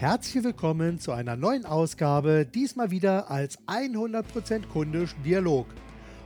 Herzlich willkommen zu einer neuen Ausgabe, diesmal wieder als 100% kundisch Dialog.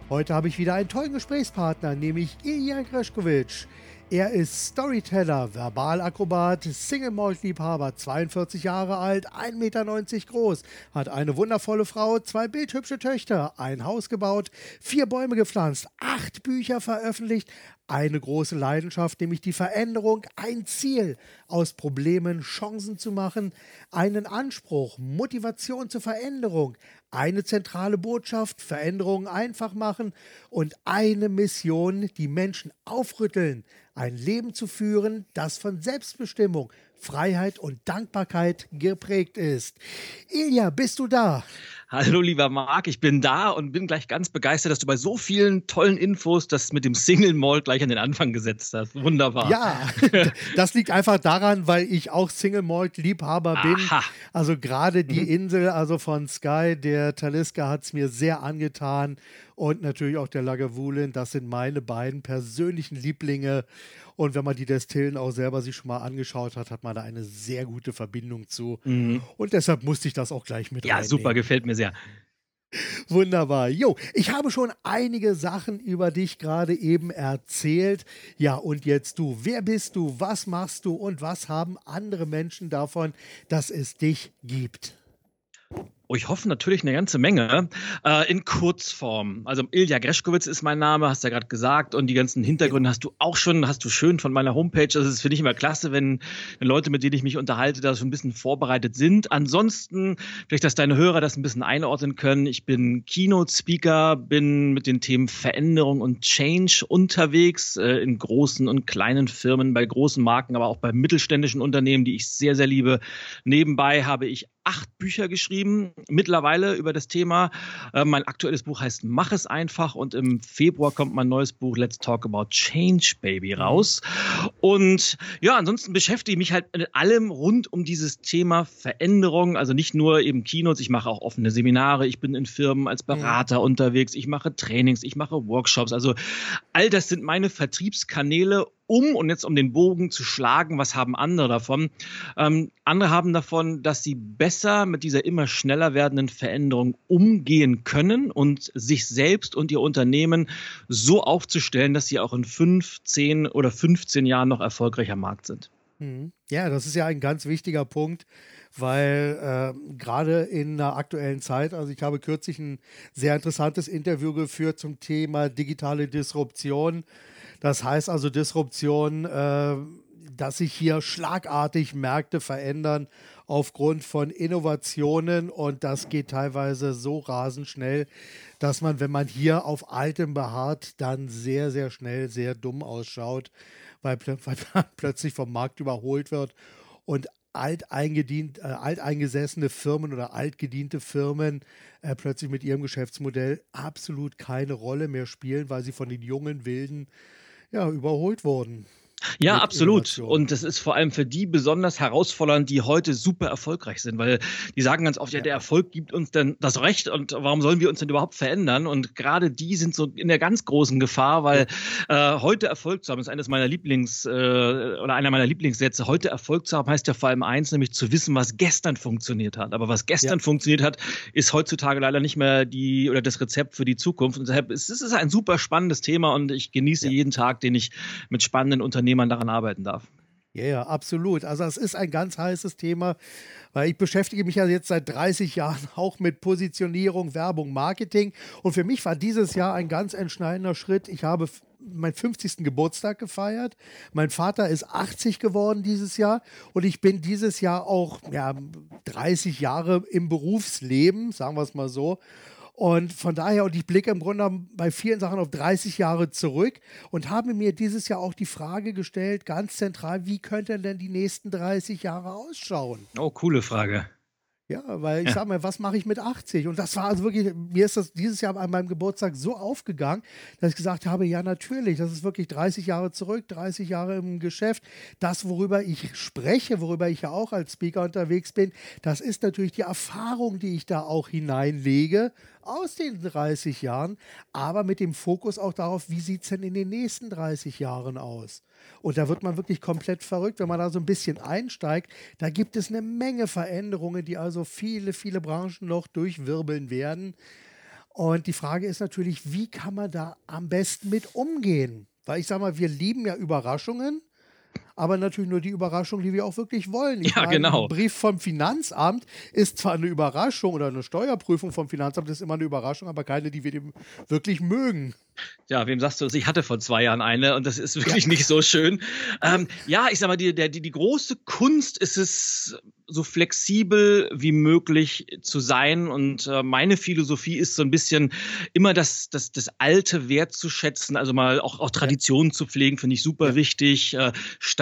Heute habe ich wieder einen tollen Gesprächspartner, nämlich Ilja Greschkowitsch. Er ist Storyteller, Verbalakrobat, Single-Malt-Liebhaber, 42 Jahre alt, 1,90 Meter groß, hat eine wundervolle Frau, zwei bildhübsche Töchter, ein Haus gebaut, vier Bäume gepflanzt, acht Bücher veröffentlicht, eine große Leidenschaft, nämlich die Veränderung, ein Ziel, aus Problemen Chancen zu machen, einen Anspruch, Motivation zur Veränderung, eine zentrale Botschaft, Veränderungen einfach machen und eine Mission, die Menschen aufrütteln, ein Leben zu führen, das von Selbstbestimmung, Freiheit und Dankbarkeit geprägt ist. Ilja, bist du da? Hallo, lieber Marc, ich bin da und bin gleich ganz begeistert, dass du bei so vielen tollen Infos das mit dem Single Malt gleich an den Anfang gesetzt hast. Wunderbar. Ja, das liegt einfach daran, weil ich auch Single Malt Liebhaber bin. Aha. Also gerade die mhm. Insel, also von Sky, der Taliska hat es mir sehr angetan und natürlich auch der Lagavulin. Das sind meine beiden persönlichen Lieblinge. Und wenn man die Destillen auch selber sich schon mal angeschaut hat, hat man da eine sehr gute Verbindung zu. Mhm. Und deshalb musste ich das auch gleich mit Ja, reinnehmen. super, gefällt mir sehr. Wunderbar. Jo, ich habe schon einige Sachen über dich gerade eben erzählt. Ja, und jetzt du. Wer bist du? Was machst du? Und was haben andere Menschen davon, dass es dich gibt? Oh, ich hoffe natürlich eine ganze Menge. Äh, in Kurzform. Also Ilja Greschkowitz ist mein Name, hast du ja gerade gesagt. Und die ganzen Hintergründe hast du auch schon, hast du schön von meiner Homepage. Also das finde ich immer klasse, wenn, wenn, Leute, mit denen ich mich unterhalte, da schon ein bisschen vorbereitet sind. Ansonsten, vielleicht, dass deine Hörer das ein bisschen einordnen können. Ich bin Keynote-Speaker, bin mit den Themen Veränderung und Change unterwegs, äh, in großen und kleinen Firmen, bei großen Marken, aber auch bei mittelständischen Unternehmen, die ich sehr, sehr liebe. Nebenbei habe ich acht Bücher geschrieben, mittlerweile über das Thema. Äh, mein aktuelles Buch heißt Mach es einfach und im Februar kommt mein neues Buch Let's Talk About Change Baby raus. Und ja, ansonsten beschäftige ich mich halt mit allem rund um dieses Thema Veränderung. Also nicht nur eben Keynotes, ich mache auch offene Seminare, ich bin in Firmen als Berater mhm. unterwegs, ich mache Trainings, ich mache Workshops. Also all das sind meine Vertriebskanäle um, und jetzt um den Bogen zu schlagen, was haben andere davon? Ähm, andere haben davon, dass sie besser mit dieser immer schneller werdenden Veränderung umgehen können und sich selbst und ihr Unternehmen so aufzustellen, dass sie auch in fünf, zehn oder 15 Jahren noch erfolgreicher Markt sind. Mhm. Ja, das ist ja ein ganz wichtiger Punkt, weil äh, gerade in der aktuellen Zeit, also ich habe kürzlich ein sehr interessantes Interview geführt zum Thema digitale Disruption das heißt also Disruption, äh, dass sich hier schlagartig Märkte verändern aufgrund von Innovationen. Und das geht teilweise so rasend schnell, dass man, wenn man hier auf Altem beharrt, dann sehr, sehr schnell sehr dumm ausschaut, weil, weil man plötzlich vom Markt überholt wird. Und alteingedient, äh, alteingesessene Firmen oder altgediente Firmen äh, plötzlich mit ihrem Geschäftsmodell absolut keine Rolle mehr spielen, weil sie von den jungen Wilden ja, überholt worden. Ja, absolut. Und das ist vor allem für die besonders herausfordernd, die heute super erfolgreich sind, weil die sagen ganz oft, ja, der Erfolg gibt uns denn das Recht und warum sollen wir uns denn überhaupt verändern? Und gerade die sind so in der ganz großen Gefahr, weil äh, heute Erfolg zu haben, ist eines meiner Lieblings- äh, oder einer meiner Lieblingssätze. Heute Erfolg zu haben heißt ja vor allem eins, nämlich zu wissen, was gestern funktioniert hat. Aber was gestern ja. funktioniert hat, ist heutzutage leider nicht mehr die oder das Rezept für die Zukunft. Und deshalb ist es ein super spannendes Thema und ich genieße ja. jeden Tag, den ich mit spannenden Unternehmen man daran arbeiten darf. Ja, ja, absolut. Also es ist ein ganz heißes Thema, weil ich beschäftige mich ja jetzt seit 30 Jahren auch mit Positionierung, Werbung, Marketing. Und für mich war dieses Jahr ein ganz entscheidender Schritt. Ich habe meinen 50. Geburtstag gefeiert. Mein Vater ist 80 geworden dieses Jahr und ich bin dieses Jahr auch ja, 30 Jahre im Berufsleben, sagen wir es mal so. Und von daher, und ich blicke im Grunde bei vielen Sachen auf 30 Jahre zurück und habe mir dieses Jahr auch die Frage gestellt, ganz zentral, wie könnten denn die nächsten 30 Jahre ausschauen? Oh, coole Frage. Ja, weil ich ja. sag mal, was mache ich mit 80? Und das war also wirklich, mir ist das dieses Jahr an meinem Geburtstag so aufgegangen, dass ich gesagt habe, ja natürlich, das ist wirklich 30 Jahre zurück, 30 Jahre im Geschäft. Das, worüber ich spreche, worüber ich ja auch als Speaker unterwegs bin, das ist natürlich die Erfahrung, die ich da auch hineinlege aus den 30 Jahren, aber mit dem Fokus auch darauf, wie sieht es denn in den nächsten 30 Jahren aus? Und da wird man wirklich komplett verrückt, wenn man da so ein bisschen einsteigt. Da gibt es eine Menge Veränderungen, die also viele, viele Branchen noch durchwirbeln werden. Und die Frage ist natürlich, wie kann man da am besten mit umgehen? Weil ich sage mal, wir lieben ja Überraschungen aber natürlich nur die Überraschung, die wir auch wirklich wollen. Ich ja, meine, genau. Ein Brief vom Finanzamt ist zwar eine Überraschung oder eine Steuerprüfung vom Finanzamt ist immer eine Überraschung, aber keine, die wir dem wirklich mögen. Ja, wem sagst du das? Ich hatte vor zwei Jahren eine und das ist wirklich ja. nicht so schön. Ähm, ja, ich sag mal, die, der, die, die große Kunst ist es, so flexibel wie möglich zu sein. Und äh, meine Philosophie ist so ein bisschen immer das, das, das Alte wertzuschätzen, also mal auch, auch Traditionen ja. zu pflegen, finde ich super ja. wichtig, äh,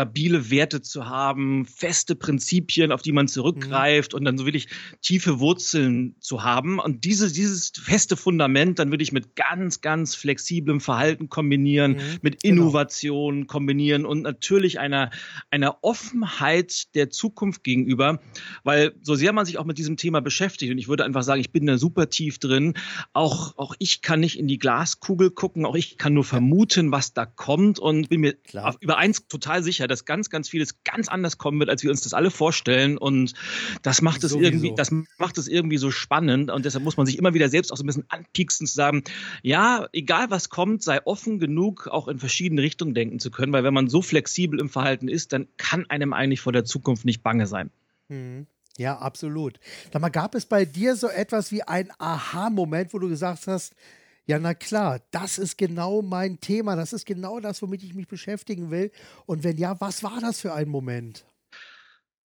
stabile Werte zu haben, feste Prinzipien, auf die man zurückgreift mhm. und dann so wirklich tiefe Wurzeln zu haben. Und diese, dieses feste Fundament dann würde ich mit ganz, ganz flexiblem Verhalten kombinieren, mhm. mit genau. Innovation genau. kombinieren und natürlich einer, einer Offenheit der Zukunft gegenüber weil so sehr man sich auch mit diesem Thema beschäftigt und ich würde einfach sagen, ich bin da super tief drin, auch, auch ich kann nicht in die Glaskugel gucken, auch ich kann nur vermuten, was da kommt und bin mir Klar. über eins total sicher, dass ganz, ganz vieles ganz anders kommen wird, als wir uns das alle vorstellen und das macht es irgendwie, das macht es irgendwie so spannend und deshalb muss man sich immer wieder selbst auch so ein bisschen anpieksen zu sagen, ja, egal was kommt, sei offen genug, auch in verschiedene Richtungen denken zu können, weil wenn man so flexibel im Verhalten ist, dann kann einem eigentlich vor der Zukunft nicht bange sein. Mhm. Ja, absolut. Sag mal, gab es bei dir so etwas wie ein Aha-Moment, wo du gesagt hast, ja, na klar, das ist genau mein Thema, das ist genau das, womit ich mich beschäftigen will. Und wenn ja, was war das für ein Moment?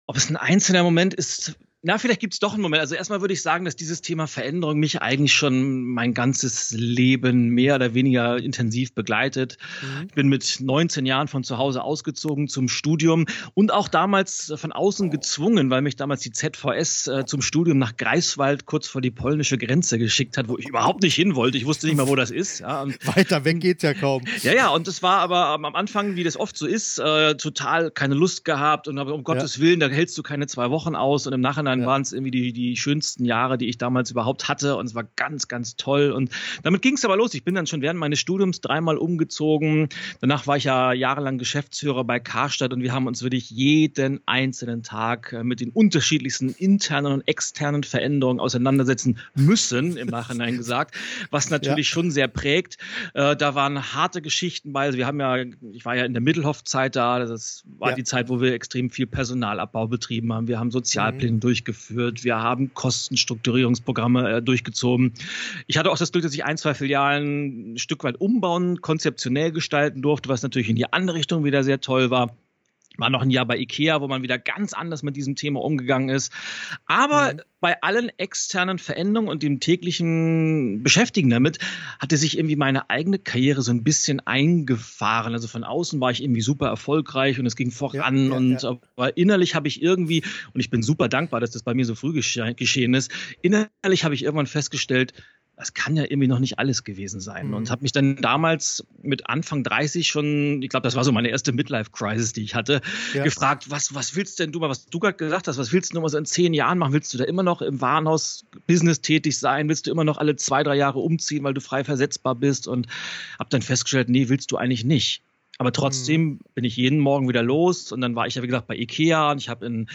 Ob es ein einzelner Moment ist, na, vielleicht gibt es doch einen Moment. Also erstmal würde ich sagen, dass dieses Thema Veränderung mich eigentlich schon mein ganzes Leben mehr oder weniger intensiv begleitet. Mhm. Ich bin mit 19 Jahren von zu Hause ausgezogen zum Studium und auch damals von außen gezwungen, weil mich damals die ZVS äh, zum Studium nach Greifswald kurz vor die polnische Grenze geschickt hat, wo ich überhaupt nicht hin wollte. Ich wusste nicht mal, wo das ist. Ja, Weiter weg geht's ja kaum. Ja, ja, und es war aber am Anfang, wie das oft so ist, äh, total keine Lust gehabt und aber um Gottes ja. Willen, da hältst du keine zwei Wochen aus und im Nachhinein Nachhinein ja. waren es irgendwie die, die schönsten Jahre, die ich damals überhaupt hatte und es war ganz, ganz toll. Und damit ging es aber los. Ich bin dann schon während meines Studiums dreimal umgezogen. Danach war ich ja jahrelang Geschäftsführer bei Karstadt und wir haben uns wirklich jeden einzelnen Tag äh, mit den unterschiedlichsten internen und externen Veränderungen auseinandersetzen müssen, im Nachhinein gesagt, was natürlich ja. schon sehr prägt. Äh, da waren harte Geschichten bei. Also wir haben ja, ich war ja in der Mittelhoff-Zeit da, das war ja. die Zeit, wo wir extrem viel Personalabbau betrieben haben. Wir haben Sozialpläne mhm. durch durchgeführt. Wir haben Kostenstrukturierungsprogramme äh, durchgezogen. Ich hatte auch das Glück, dass ich ein, zwei Filialen ein Stück weit umbauen, konzeptionell gestalten durfte, was natürlich in die andere Richtung wieder sehr toll war war noch ein Jahr bei Ikea, wo man wieder ganz anders mit diesem Thema umgegangen ist. Aber mhm. bei allen externen Veränderungen und dem täglichen Beschäftigen damit hatte sich irgendwie meine eigene Karriere so ein bisschen eingefahren. Also von außen war ich irgendwie super erfolgreich und es ging voran ja, ja, und ja. aber innerlich habe ich irgendwie und ich bin super dankbar, dass das bei mir so früh geschehen ist. Innerlich habe ich irgendwann festgestellt, das kann ja irgendwie noch nicht alles gewesen sein. Mhm. Und habe mich dann damals mit Anfang 30 schon, ich glaube, das war so meine erste Midlife-Crisis, die ich hatte, ja. gefragt, was, was willst denn du mal, was du gerade gesagt hast, was willst du noch mal so in zehn Jahren machen? Willst du da immer noch im Warenhaus-Business tätig sein? Willst du immer noch alle zwei, drei Jahre umziehen, weil du frei versetzbar bist? Und habe dann festgestellt, nee, willst du eigentlich nicht. Aber trotzdem mhm. bin ich jeden Morgen wieder los und dann war ich ja, wie gesagt, bei Ikea und ich habe in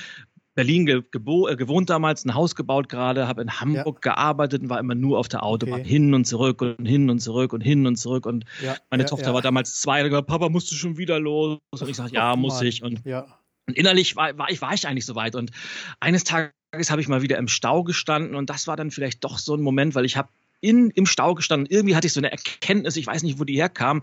Berlin ge äh, gewohnt damals, ein Haus gebaut gerade, habe in Hamburg ja. gearbeitet und war immer nur auf der Autobahn okay. hin und zurück und hin und zurück und hin und zurück. Und ja, meine ja, Tochter war damals zwei, und gesagt, Papa, musst du schon wieder los? Und ich sagte, ja, oh, muss Mann. ich. Und, und innerlich war, war, ich, war ich eigentlich soweit. Und eines Tages habe ich mal wieder im Stau gestanden und das war dann vielleicht doch so ein Moment, weil ich habe in, im Stau gestanden. Irgendwie hatte ich so eine Erkenntnis, ich weiß nicht, wo die herkam.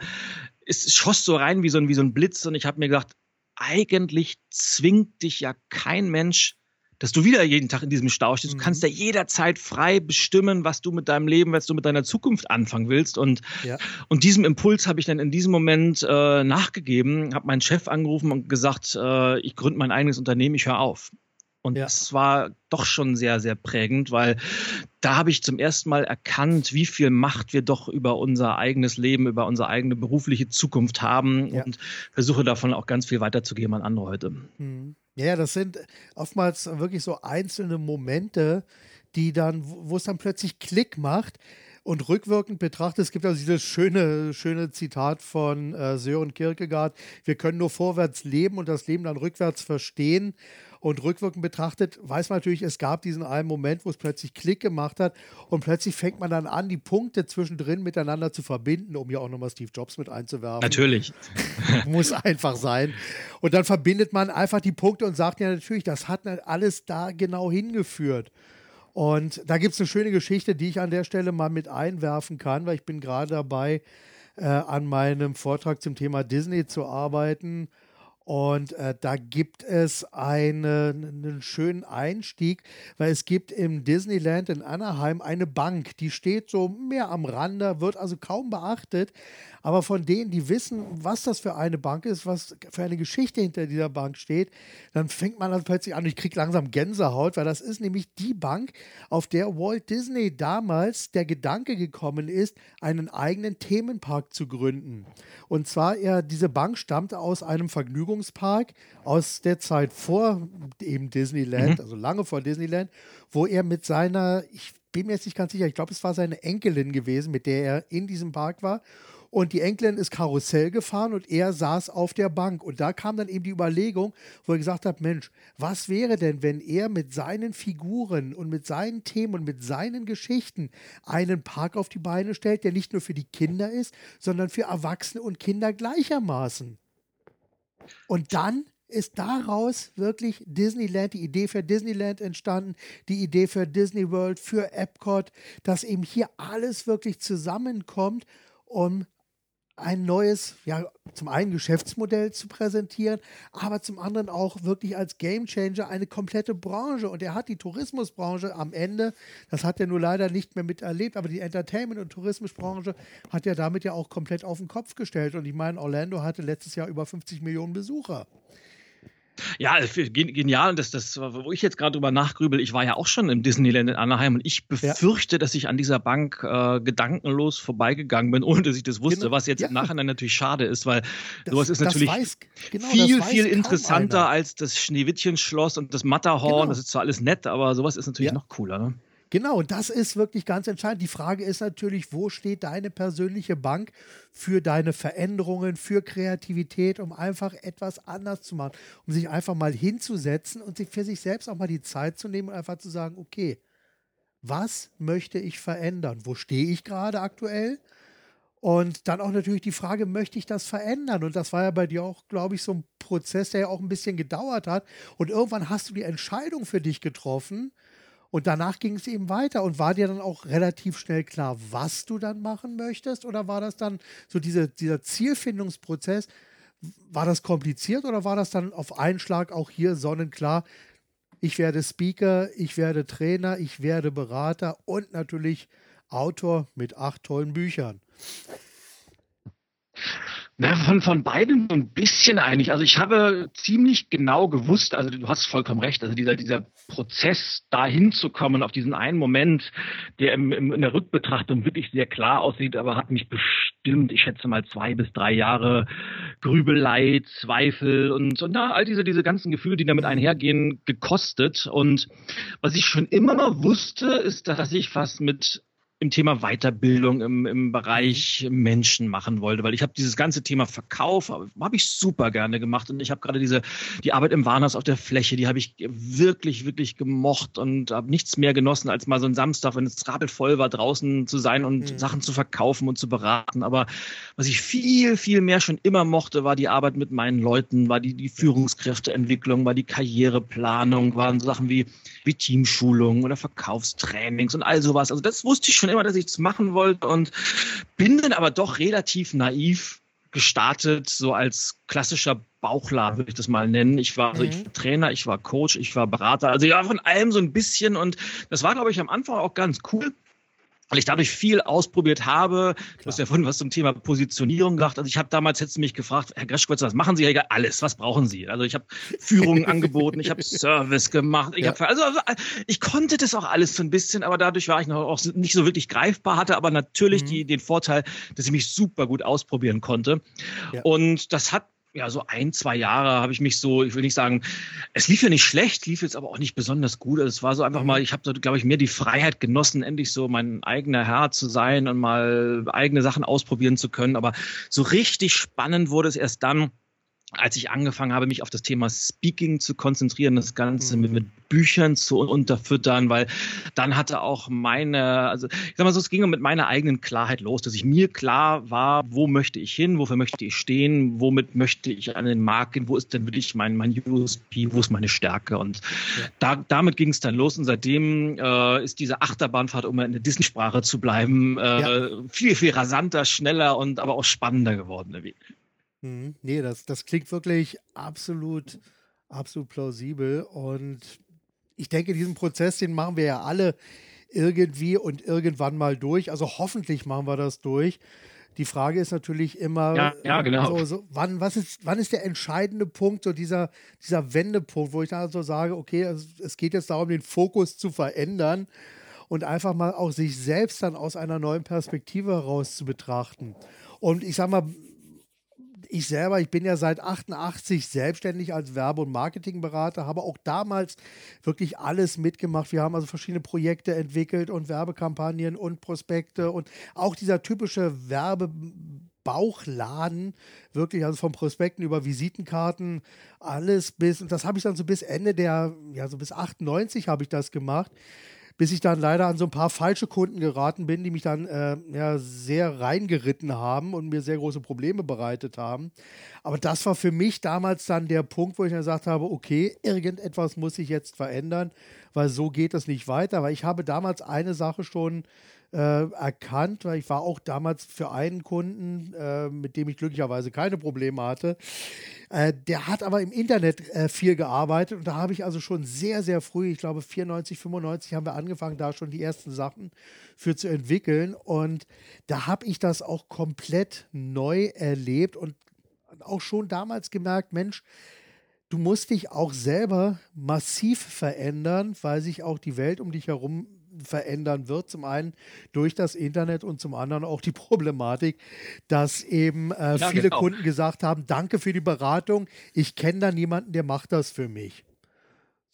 Es schoss so rein wie so ein, wie so ein Blitz und ich habe mir gedacht, eigentlich zwingt dich ja kein Mensch, dass du wieder jeden Tag in diesem Stau stehst. Du kannst mhm. ja jederzeit frei bestimmen, was du mit deinem Leben, was du mit deiner Zukunft anfangen willst. Und, ja. und diesem Impuls habe ich dann in diesem Moment äh, nachgegeben, habe meinen Chef angerufen und gesagt, äh, ich gründe mein eigenes Unternehmen, ich höre auf. Und ja. das war doch schon sehr, sehr prägend, weil da habe ich zum ersten Mal erkannt, wie viel Macht wir doch über unser eigenes Leben, über unsere eigene berufliche Zukunft haben ja. und versuche davon auch ganz viel weiterzugeben an andere heute. Mhm. Ja, das sind oftmals wirklich so einzelne Momente, die dann, wo es dann plötzlich Klick macht. Und rückwirkend betrachtet, es gibt also dieses schöne, schöne Zitat von äh, Sören Kierkegaard, wir können nur vorwärts leben und das Leben dann rückwärts verstehen. Und rückwirkend betrachtet weiß man natürlich, es gab diesen einen Moment, wo es plötzlich Klick gemacht hat und plötzlich fängt man dann an, die Punkte zwischendrin miteinander zu verbinden, um ja auch nochmal Steve Jobs mit einzuwerfen. Natürlich. Muss einfach sein. Und dann verbindet man einfach die Punkte und sagt ja natürlich, das hat alles da genau hingeführt. Und da gibt es eine schöne Geschichte, die ich an der Stelle mal mit einwerfen kann, weil ich bin gerade dabei, äh, an meinem Vortrag zum Thema Disney zu arbeiten. Und äh, da gibt es eine, einen schönen Einstieg, weil es gibt im Disneyland in Anaheim eine Bank, die steht so mehr am Rande, wird also kaum beachtet. Aber von denen, die wissen, was das für eine Bank ist, was für eine Geschichte hinter dieser Bank steht, dann fängt man dann plötzlich an, ich kriege langsam Gänsehaut, weil das ist nämlich die Bank, auf der Walt Disney damals der Gedanke gekommen ist, einen eigenen Themenpark zu gründen. Und zwar, er, diese Bank stammte aus einem Vergnügungspark aus der Zeit vor eben Disneyland, mhm. also lange vor Disneyland, wo er mit seiner, ich bin mir jetzt nicht ganz sicher, ich glaube, es war seine Enkelin gewesen, mit der er in diesem Park war. Und die Enkelin ist Karussell gefahren und er saß auf der Bank. Und da kam dann eben die Überlegung, wo er gesagt hat: Mensch, was wäre denn, wenn er mit seinen Figuren und mit seinen Themen und mit seinen Geschichten einen Park auf die Beine stellt, der nicht nur für die Kinder ist, sondern für Erwachsene und Kinder gleichermaßen? Und dann ist daraus wirklich Disneyland, die Idee für Disneyland entstanden, die Idee für Disney World, für Epcot, dass eben hier alles wirklich zusammenkommt, um ein neues, ja, zum einen Geschäftsmodell zu präsentieren, aber zum anderen auch wirklich als Gamechanger eine komplette Branche. Und er hat die Tourismusbranche am Ende, das hat er nur leider nicht mehr miterlebt, aber die Entertainment- und Tourismusbranche hat er damit ja auch komplett auf den Kopf gestellt. Und ich meine, Orlando hatte letztes Jahr über 50 Millionen Besucher. Ja, genial. Und das, das, wo ich jetzt gerade drüber nachgrübel, ich war ja auch schon im Disneyland in Anaheim und ich befürchte, ja. dass ich an dieser Bank äh, gedankenlos vorbeigegangen bin, ohne dass ich das wusste, genau. was jetzt ja. im Nachhinein natürlich schade ist, weil das, sowas ist natürlich weiß, genau, viel, viel interessanter als das Schneewittchen-Schloss und das Matterhorn. Genau. Das ist zwar alles nett, aber sowas ist natürlich ja. noch cooler. Ne? Genau, und das ist wirklich ganz entscheidend. Die Frage ist natürlich, wo steht deine persönliche Bank für deine Veränderungen, für Kreativität, um einfach etwas anders zu machen, um sich einfach mal hinzusetzen und sich für sich selbst auch mal die Zeit zu nehmen und einfach zu sagen, okay, was möchte ich verändern? Wo stehe ich gerade aktuell? Und dann auch natürlich die Frage, möchte ich das verändern? Und das war ja bei dir auch, glaube ich, so ein Prozess, der ja auch ein bisschen gedauert hat. Und irgendwann hast du die Entscheidung für dich getroffen, und danach ging es eben weiter. Und war dir dann auch relativ schnell klar, was du dann machen möchtest? Oder war das dann so diese, dieser Zielfindungsprozess? War das kompliziert oder war das dann auf einen Schlag auch hier sonnenklar? Ich werde Speaker, ich werde Trainer, ich werde Berater und natürlich Autor mit acht tollen Büchern. Na, von, von beidem ein bisschen eigentlich. Also ich habe ziemlich genau gewusst, also du hast vollkommen recht, also dieser, dieser Prozess, da hinzukommen auf diesen einen Moment, der im, im, in der Rückbetrachtung wirklich sehr klar aussieht, aber hat mich bestimmt, ich schätze mal zwei bis drei Jahre Grübelei, Zweifel und, und na, all diese, diese ganzen Gefühle, die damit einhergehen, gekostet. Und was ich schon immer wusste, ist, dass ich was mit im Thema Weiterbildung im, im Bereich Menschen machen wollte, weil ich habe dieses ganze Thema Verkauf, habe hab ich super gerne gemacht und ich habe gerade diese die Arbeit im Warners auf der Fläche, die habe ich wirklich wirklich gemocht und habe nichts mehr genossen als mal so ein Samstag, wenn es rappelvoll war, draußen zu sein und mhm. Sachen zu verkaufen und zu beraten. Aber was ich viel viel mehr schon immer mochte, war die Arbeit mit meinen Leuten, war die die Führungskräfteentwicklung, war die Karriereplanung, waren so Sachen wie wie Teamschulungen oder Verkaufstrainings und all sowas. Also das wusste ich schon immer, dass ich es machen wollte und bin dann aber doch relativ naiv gestartet, so als klassischer Bauchladen, würde ich das mal nennen. Ich war, also ich mhm. war Trainer, ich war Coach, ich war Berater, also ja, von allem so ein bisschen und das war, glaube ich, am Anfang auch ganz cool. Weil ich dadurch viel ausprobiert habe. Klar. Du hast ja vorhin was zum Thema Positionierung gesagt. Also ich habe damals jetzt mich gefragt, Herr Greschkowitz, was machen Sie? Ja, alles. Was brauchen Sie? Also ich habe Führungen angeboten, ich habe Service gemacht. Ich ja. hab, also, also ich konnte das auch alles so ein bisschen, aber dadurch war ich noch auch nicht so wirklich greifbar, hatte aber natürlich mhm. die, den Vorteil, dass ich mich super gut ausprobieren konnte. Ja. Und das hat ja, so ein, zwei Jahre habe ich mich so, ich will nicht sagen, es lief ja nicht schlecht, lief jetzt aber auch nicht besonders gut. Also es war so einfach mhm. mal, ich habe, so, glaube ich, mehr die Freiheit genossen, endlich so mein eigener Herr zu sein und mal eigene Sachen ausprobieren zu können. Aber so richtig spannend wurde es erst dann, als ich angefangen habe, mich auf das Thema Speaking zu konzentrieren, das Ganze mhm. mit, mit, Büchern zu unterfüttern, weil dann hatte auch meine, also ich sag mal so, es ging mit meiner eigenen Klarheit los, dass ich mir klar war, wo möchte ich hin, wofür möchte ich stehen, womit möchte ich an den Markt gehen, wo ist denn wirklich mein, mein USP, wo ist meine Stärke und ja. da, damit ging es dann los und seitdem äh, ist diese Achterbahnfahrt, um in der Disney-Sprache zu bleiben, äh, ja. viel, viel rasanter, schneller und aber auch spannender geworden. Mhm. Nee, das, das klingt wirklich absolut, absolut plausibel. Und ich denke, diesen Prozess, den machen wir ja alle irgendwie und irgendwann mal durch. Also hoffentlich machen wir das durch. Die Frage ist natürlich immer, ja, ja, genau. so, so, wann, was ist, wann ist der entscheidende Punkt, so dieser, dieser Wendepunkt, wo ich dann so sage, okay, es, es geht jetzt darum, den Fokus zu verändern und einfach mal auch sich selbst dann aus einer neuen Perspektive heraus zu betrachten. Und ich sag mal, ich selber, ich bin ja seit 88 selbstständig als Werbe- und Marketingberater, habe auch damals wirklich alles mitgemacht. Wir haben also verschiedene Projekte entwickelt und Werbekampagnen und Prospekte und auch dieser typische Werbebauchladen, wirklich, also von Prospekten über Visitenkarten, alles bis, und das habe ich dann so bis Ende der, ja, so bis 98 habe ich das gemacht bis ich dann leider an so ein paar falsche Kunden geraten bin, die mich dann äh, ja, sehr reingeritten haben und mir sehr große Probleme bereitet haben. Aber das war für mich damals dann der Punkt, wo ich dann gesagt habe, okay, irgendetwas muss sich jetzt verändern, weil so geht es nicht weiter. Weil ich habe damals eine Sache schon äh, erkannt, weil ich war auch damals für einen Kunden, äh, mit dem ich glücklicherweise keine Probleme hatte. Äh, der hat aber im Internet äh, viel gearbeitet und da habe ich also schon sehr, sehr früh, ich glaube 94, 95 haben wir angefangen, da schon die ersten Sachen für zu entwickeln und da habe ich das auch komplett neu erlebt und auch schon damals gemerkt, Mensch, du musst dich auch selber massiv verändern, weil sich auch die Welt um dich herum verändern wird. Zum einen durch das Internet und zum anderen auch die Problematik, dass eben äh, ja, viele genau. Kunden gesagt haben, danke für die Beratung, ich kenne da niemanden, der macht das für mich.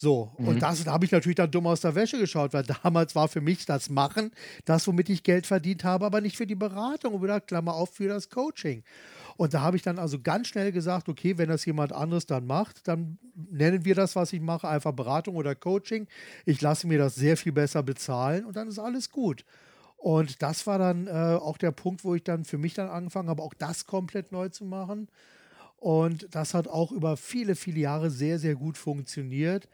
So, mhm. und das habe ich natürlich dann dumm aus der Wäsche geschaut, weil damals war für mich das Machen das, womit ich Geld verdient habe, aber nicht für die Beratung oder Klammer auf für das Coaching. Und da habe ich dann also ganz schnell gesagt, okay, wenn das jemand anderes dann macht, dann nennen wir das, was ich mache, einfach Beratung oder Coaching. Ich lasse mir das sehr viel besser bezahlen und dann ist alles gut. Und das war dann äh, auch der Punkt, wo ich dann für mich dann angefangen habe, auch das komplett neu zu machen. Und das hat auch über viele, viele Jahre sehr, sehr gut funktioniert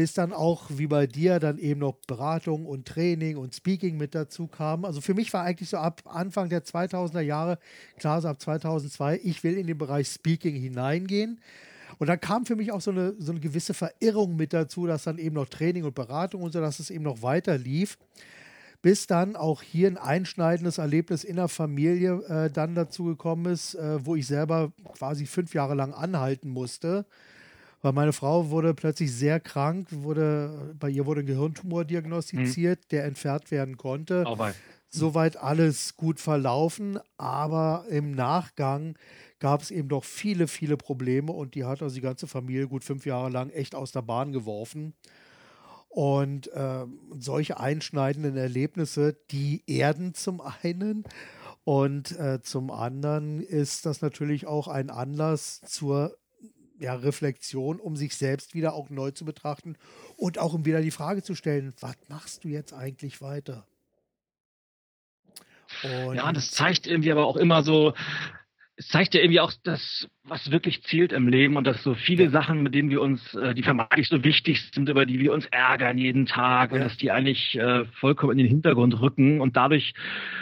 bis dann auch wie bei dir dann eben noch Beratung und Training und Speaking mit dazu kam. Also für mich war eigentlich so ab Anfang der 2000er Jahre, klar so ab 2002, ich will in den Bereich Speaking hineingehen. Und dann kam für mich auch so eine, so eine gewisse Verirrung mit dazu, dass dann eben noch Training und Beratung und so, dass es eben noch weiter lief. Bis dann auch hier ein einschneidendes Erlebnis in der Familie äh, dann dazu gekommen ist, äh, wo ich selber quasi fünf Jahre lang anhalten musste weil meine Frau wurde plötzlich sehr krank, wurde, bei ihr wurde ein Gehirntumor diagnostiziert, mhm. der entfernt werden konnte. Oh Soweit alles gut verlaufen, aber im Nachgang gab es eben doch viele, viele Probleme und die hat also die ganze Familie gut fünf Jahre lang echt aus der Bahn geworfen. Und äh, solche einschneidenden Erlebnisse, die erden zum einen und äh, zum anderen ist das natürlich auch ein Anlass zur ja, Reflexion, um sich selbst wieder auch neu zu betrachten und auch um wieder die Frage zu stellen, was machst du jetzt eigentlich weiter? Und ja, das zeigt irgendwie aber auch immer so, es zeigt ja irgendwie auch das, was wirklich zählt im Leben und dass so viele. Sachen, mit denen wir uns, äh, die vermeintlich so wichtig sind, über die wir uns ärgern jeden Tag ja. und dass die eigentlich äh, vollkommen in den Hintergrund rücken und dadurch,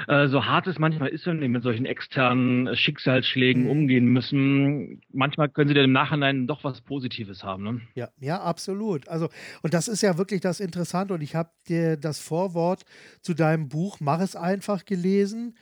äh, so hart es manchmal ist, wenn wir mit solchen externen Schicksalsschlägen mhm. umgehen müssen, manchmal können sie dann im Nachhinein doch was Positives haben. Ne? Ja, ja, absolut. Also, und das ist ja wirklich das Interessante und ich habe dir das Vorwort zu deinem Buch Mach es einfach gelesen.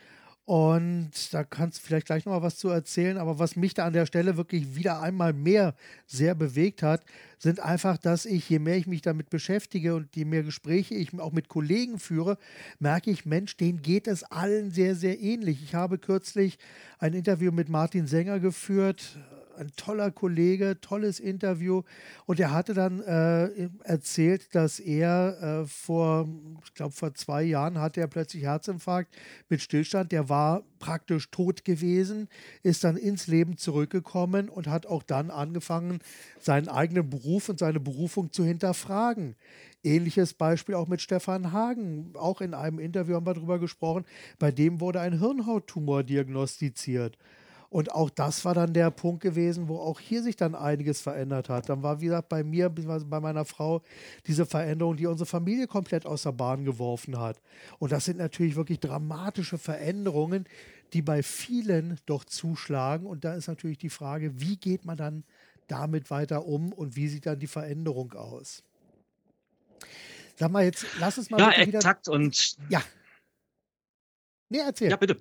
Und da kannst du vielleicht gleich noch mal was zu erzählen. Aber was mich da an der Stelle wirklich wieder einmal mehr sehr bewegt hat, sind einfach, dass ich, je mehr ich mich damit beschäftige und je mehr Gespräche ich auch mit Kollegen führe, merke ich, Mensch, denen geht es allen sehr, sehr ähnlich. Ich habe kürzlich ein Interview mit Martin Sänger geführt, ein toller Kollege, tolles Interview. Und er hatte dann äh, erzählt, dass er äh, vor, ich glaube, vor zwei Jahren hatte er plötzlich Herzinfarkt mit Stillstand. Der war praktisch tot gewesen, ist dann ins Leben zurückgekommen und hat auch dann angefangen, seinen eigenen Beruf und seine Berufung zu hinterfragen. Ähnliches Beispiel auch mit Stefan Hagen. Auch in einem Interview haben wir darüber gesprochen. Bei dem wurde ein Hirnhauttumor diagnostiziert. Und auch das war dann der Punkt gewesen, wo auch hier sich dann einiges verändert hat. Dann war, wie gesagt, bei mir, bei meiner Frau, diese Veränderung, die unsere Familie komplett aus der Bahn geworfen hat. Und das sind natürlich wirklich dramatische Veränderungen, die bei vielen doch zuschlagen. Und da ist natürlich die Frage, wie geht man dann damit weiter um und wie sieht dann die Veränderung aus? Sag mal jetzt, lass uns mal ja, exakt wieder... und ja. Nee, erzähl. Ja, bitte.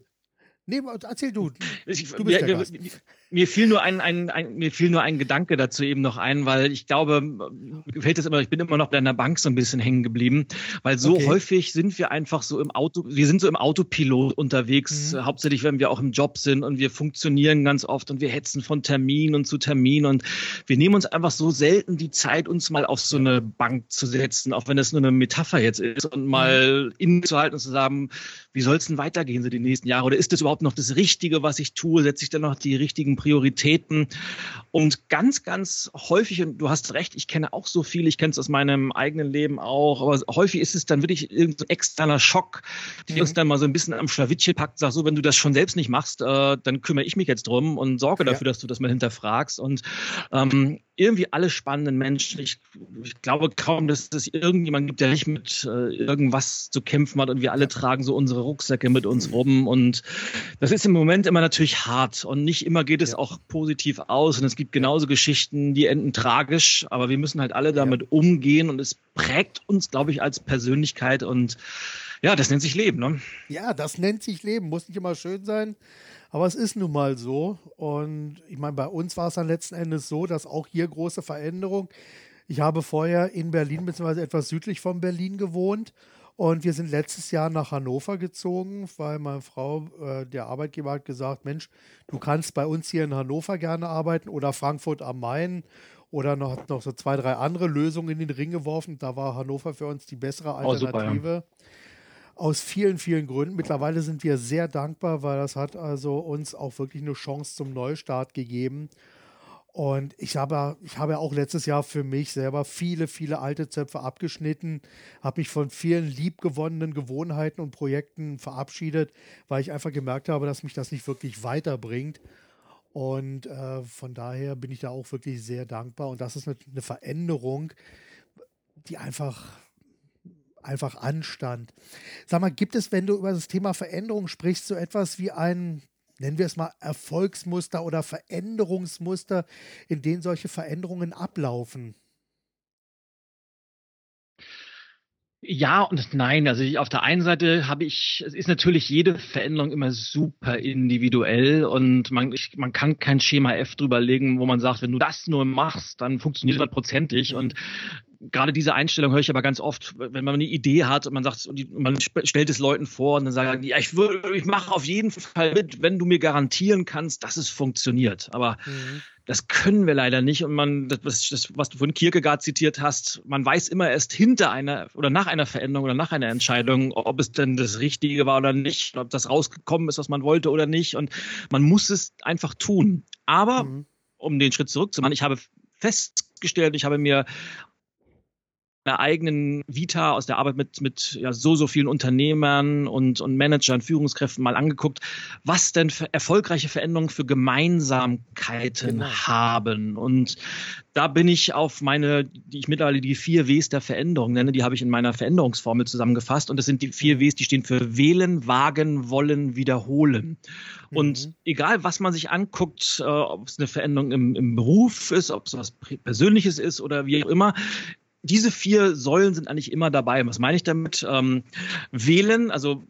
Nee, erzähl du. du bist mir, der Gast. Mir fiel nur ein, ein, ein, mir fiel nur ein Gedanke dazu eben noch ein, weil ich glaube, mir gefällt das immer, ich bin immer noch bei einer Bank so ein bisschen hängen geblieben, weil so okay. häufig sind wir einfach so im Auto, wir sind so im Autopilot unterwegs, mhm. hauptsächlich wenn wir auch im Job sind und wir funktionieren ganz oft und wir hetzen von Termin und zu Termin und wir nehmen uns einfach so selten die Zeit, uns mal auf so eine Bank zu setzen, auch wenn das nur eine Metapher jetzt ist und mal mhm. innezuhalten und zu sagen, wie soll es denn weitergehen so die nächsten Jahre oder ist das überhaupt noch das Richtige, was ich tue? Setze ich dann noch die richtigen Prioritäten? Und ganz, ganz häufig, und du hast recht, ich kenne auch so viel, ich kenne es aus meinem eigenen Leben auch, aber häufig ist es dann wirklich irgendein externer Schock, die mhm. uns dann mal so ein bisschen am Schlawittchen packt, sagt so, wenn du das schon selbst nicht machst, äh, dann kümmere ich mich jetzt drum und sorge dafür, ja. dass du das mal hinterfragst. Und ähm, irgendwie alle spannenden Menschen. Ich, ich, glaube kaum, dass es irgendjemand gibt, der nicht mit äh, irgendwas zu kämpfen hat und wir alle tragen so unsere Rucksäcke mit uns rum und das ist im Moment immer natürlich hart und nicht immer geht es ja. auch positiv aus und es gibt genauso Geschichten, die enden tragisch, aber wir müssen halt alle damit ja. umgehen und es prägt uns, glaube ich, als Persönlichkeit und ja, das nennt sich Leben, ne? Ja, das nennt sich Leben, muss nicht immer schön sein. Aber es ist nun mal so. Und ich meine, bei uns war es dann letzten Endes so, dass auch hier große Veränderung. Ich habe vorher in Berlin bzw. etwas südlich von Berlin gewohnt. Und wir sind letztes Jahr nach Hannover gezogen, weil meine Frau, äh, der Arbeitgeber, hat gesagt: Mensch, du kannst bei uns hier in Hannover gerne arbeiten oder Frankfurt am Main oder noch, noch so zwei, drei andere Lösungen in den Ring geworfen. Da war Hannover für uns die bessere Alternative. Oh, super, ja aus vielen, vielen Gründen. Mittlerweile sind wir sehr dankbar, weil das hat also uns auch wirklich eine Chance zum Neustart gegeben. Und ich habe, ich habe auch letztes Jahr für mich selber viele, viele alte Zöpfe abgeschnitten, habe mich von vielen liebgewonnenen Gewohnheiten und Projekten verabschiedet, weil ich einfach gemerkt habe, dass mich das nicht wirklich weiterbringt. Und äh, von daher bin ich da auch wirklich sehr dankbar. Und das ist eine, eine Veränderung, die einfach einfach Anstand. Sag mal, gibt es, wenn du über das Thema Veränderung sprichst, so etwas wie ein, nennen wir es mal, Erfolgsmuster oder Veränderungsmuster, in denen solche Veränderungen ablaufen? Ja und nein. Also ich, auf der einen Seite habe ich, es ist natürlich jede Veränderung immer super individuell und man, ich, man kann kein Schema F drüber legen, wo man sagt, wenn du das nur machst, dann funktioniert es hundertprozentig. Und gerade diese Einstellung höre ich aber ganz oft, wenn man eine Idee hat und man sagt, man stellt es Leuten vor und dann sagen die, ja, ich, ich mache auf jeden Fall mit, wenn du mir garantieren kannst, dass es funktioniert. Aber mhm. das können wir leider nicht. Und man, das, das, was du von Kierkegaard zitiert hast, man weiß immer erst hinter einer oder nach einer Veränderung oder nach einer Entscheidung, ob es denn das Richtige war oder nicht, ob das rausgekommen ist, was man wollte oder nicht. Und man muss es einfach tun. Aber mhm. um den Schritt zurückzumachen, ich habe festgestellt, ich habe mir eigenen Vita, aus der Arbeit mit, mit ja, so, so vielen Unternehmern und, und Managern, Führungskräften mal angeguckt, was denn für erfolgreiche Veränderungen für Gemeinsamkeiten genau. haben. Und da bin ich auf meine, die ich mittlerweile die vier Ws der Veränderung nenne, die habe ich in meiner Veränderungsformel zusammengefasst. Und das sind die vier Ws, die stehen für wählen, wagen, wollen, wiederholen. Mhm. Und egal, was man sich anguckt, äh, ob es eine Veränderung im, im Beruf ist, ob es was Persönliches ist oder wie auch immer, diese vier Säulen sind eigentlich immer dabei. Was meine ich damit? Ähm, wählen, also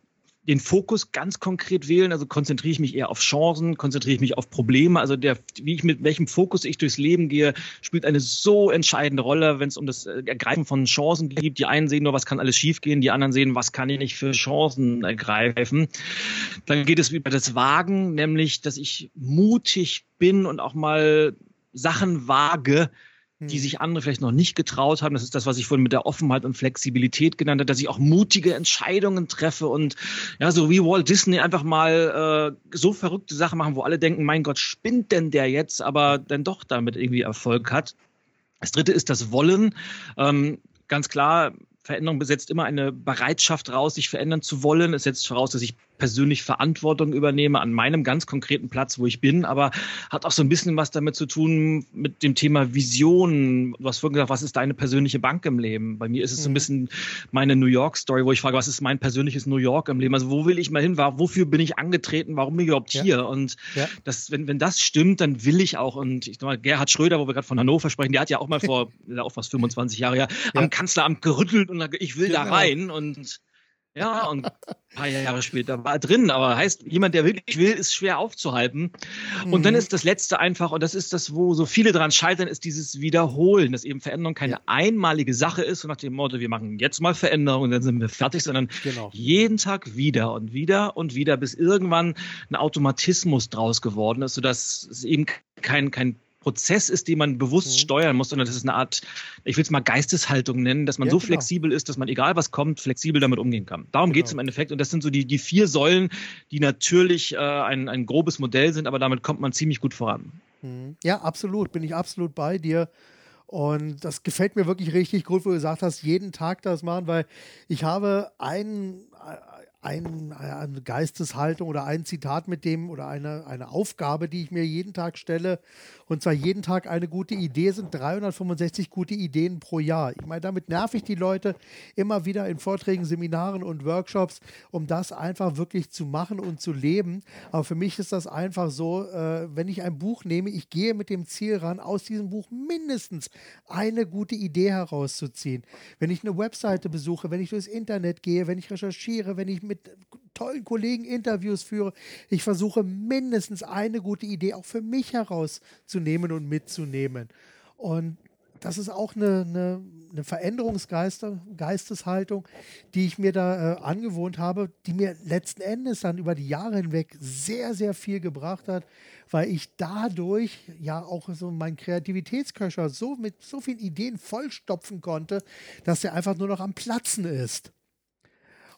den Fokus ganz konkret wählen, also konzentriere ich mich eher auf Chancen, konzentriere ich mich auf Probleme, also der, wie ich mit welchem Fokus ich durchs Leben gehe, spielt eine so entscheidende Rolle, wenn es um das äh, Ergreifen von Chancen geht. Die einen sehen nur, was kann alles schiefgehen, die anderen sehen, was kann ich nicht für Chancen ergreifen. Dann geht es über das Wagen, nämlich, dass ich mutig bin und auch mal Sachen wage, die hm. sich andere vielleicht noch nicht getraut haben. Das ist das, was ich vorhin mit der Offenheit und Flexibilität genannt habe, dass ich auch mutige Entscheidungen treffe und ja, so wie Walt Disney einfach mal äh, so verrückte Sachen machen, wo alle denken, mein Gott, spinnt denn der jetzt, aber dann doch damit irgendwie Erfolg hat. Das dritte ist das Wollen. Ähm, ganz klar, Veränderung besetzt immer eine Bereitschaft raus, sich verändern zu wollen. Es setzt voraus, dass ich persönlich Verantwortung übernehme an meinem ganz konkreten Platz, wo ich bin, aber hat auch so ein bisschen was damit zu tun mit dem Thema Vision. Du hast vorhin gesagt, was ist deine persönliche Bank im Leben? Bei mir ist es so ein mhm. bisschen meine New York Story, wo ich frage, was ist mein persönliches New York im Leben? Also wo will ich mal hin? Wofür bin ich angetreten? Warum bin ich überhaupt ja. hier? Und ja. das, wenn, wenn das stimmt, dann will ich auch. Und ich sag mal, Gerhard Schröder, wo wir gerade von Hannover sprechen, der hat ja auch mal vor, auch fast 25 Jahre ja, am Kanzleramt gerüttelt und ich will genau. da rein und ja, und ein paar Jahre später war er drin. Aber heißt, jemand, der wirklich will, ist schwer aufzuhalten. Mhm. Und dann mhm. ist das Letzte einfach, und das ist das, wo so viele dran scheitern, ist dieses Wiederholen, dass eben Veränderung keine ja. einmalige Sache ist und nach dem Motto, wir machen jetzt mal Veränderung und dann sind wir fertig, sondern genau. jeden Tag wieder und wieder und wieder, bis irgendwann ein Automatismus draus geworden ist, sodass es eben kein, kein Prozess ist, den man bewusst mhm. steuern muss, sondern das ist eine Art, ich will es mal Geisteshaltung nennen, dass man ja, so genau. flexibel ist, dass man egal was kommt, flexibel damit umgehen kann. Darum genau. geht es im Endeffekt. Und das sind so die, die vier Säulen, die natürlich äh, ein, ein grobes Modell sind, aber damit kommt man ziemlich gut voran. Mhm. Ja, absolut. Bin ich absolut bei dir. Und das gefällt mir wirklich richtig gut, wo du gesagt hast, jeden Tag das machen, weil ich habe einen, ein, eine Geisteshaltung oder ein Zitat mit dem oder eine, eine Aufgabe, die ich mir jeden Tag stelle. Und zwar jeden Tag eine gute Idee sind 365 gute Ideen pro Jahr. Ich meine, damit nerv ich die Leute immer wieder in Vorträgen, Seminaren und Workshops, um das einfach wirklich zu machen und zu leben. Aber für mich ist das einfach so, äh, wenn ich ein Buch nehme, ich gehe mit dem Ziel ran, aus diesem Buch mindestens eine gute Idee herauszuziehen. Wenn ich eine Webseite besuche, wenn ich durchs Internet gehe, wenn ich recherchiere, wenn ich mit mit tollen Kollegen Interviews führe. Ich versuche mindestens eine gute Idee auch für mich herauszunehmen und mitzunehmen. Und das ist auch eine, eine, eine Veränderungsgeisteshaltung, die ich mir da äh, angewohnt habe, die mir letzten Endes dann über die Jahre hinweg sehr, sehr viel gebracht hat, weil ich dadurch ja auch so meinen Kreativitätsköcher so mit so vielen Ideen vollstopfen konnte, dass er einfach nur noch am Platzen ist.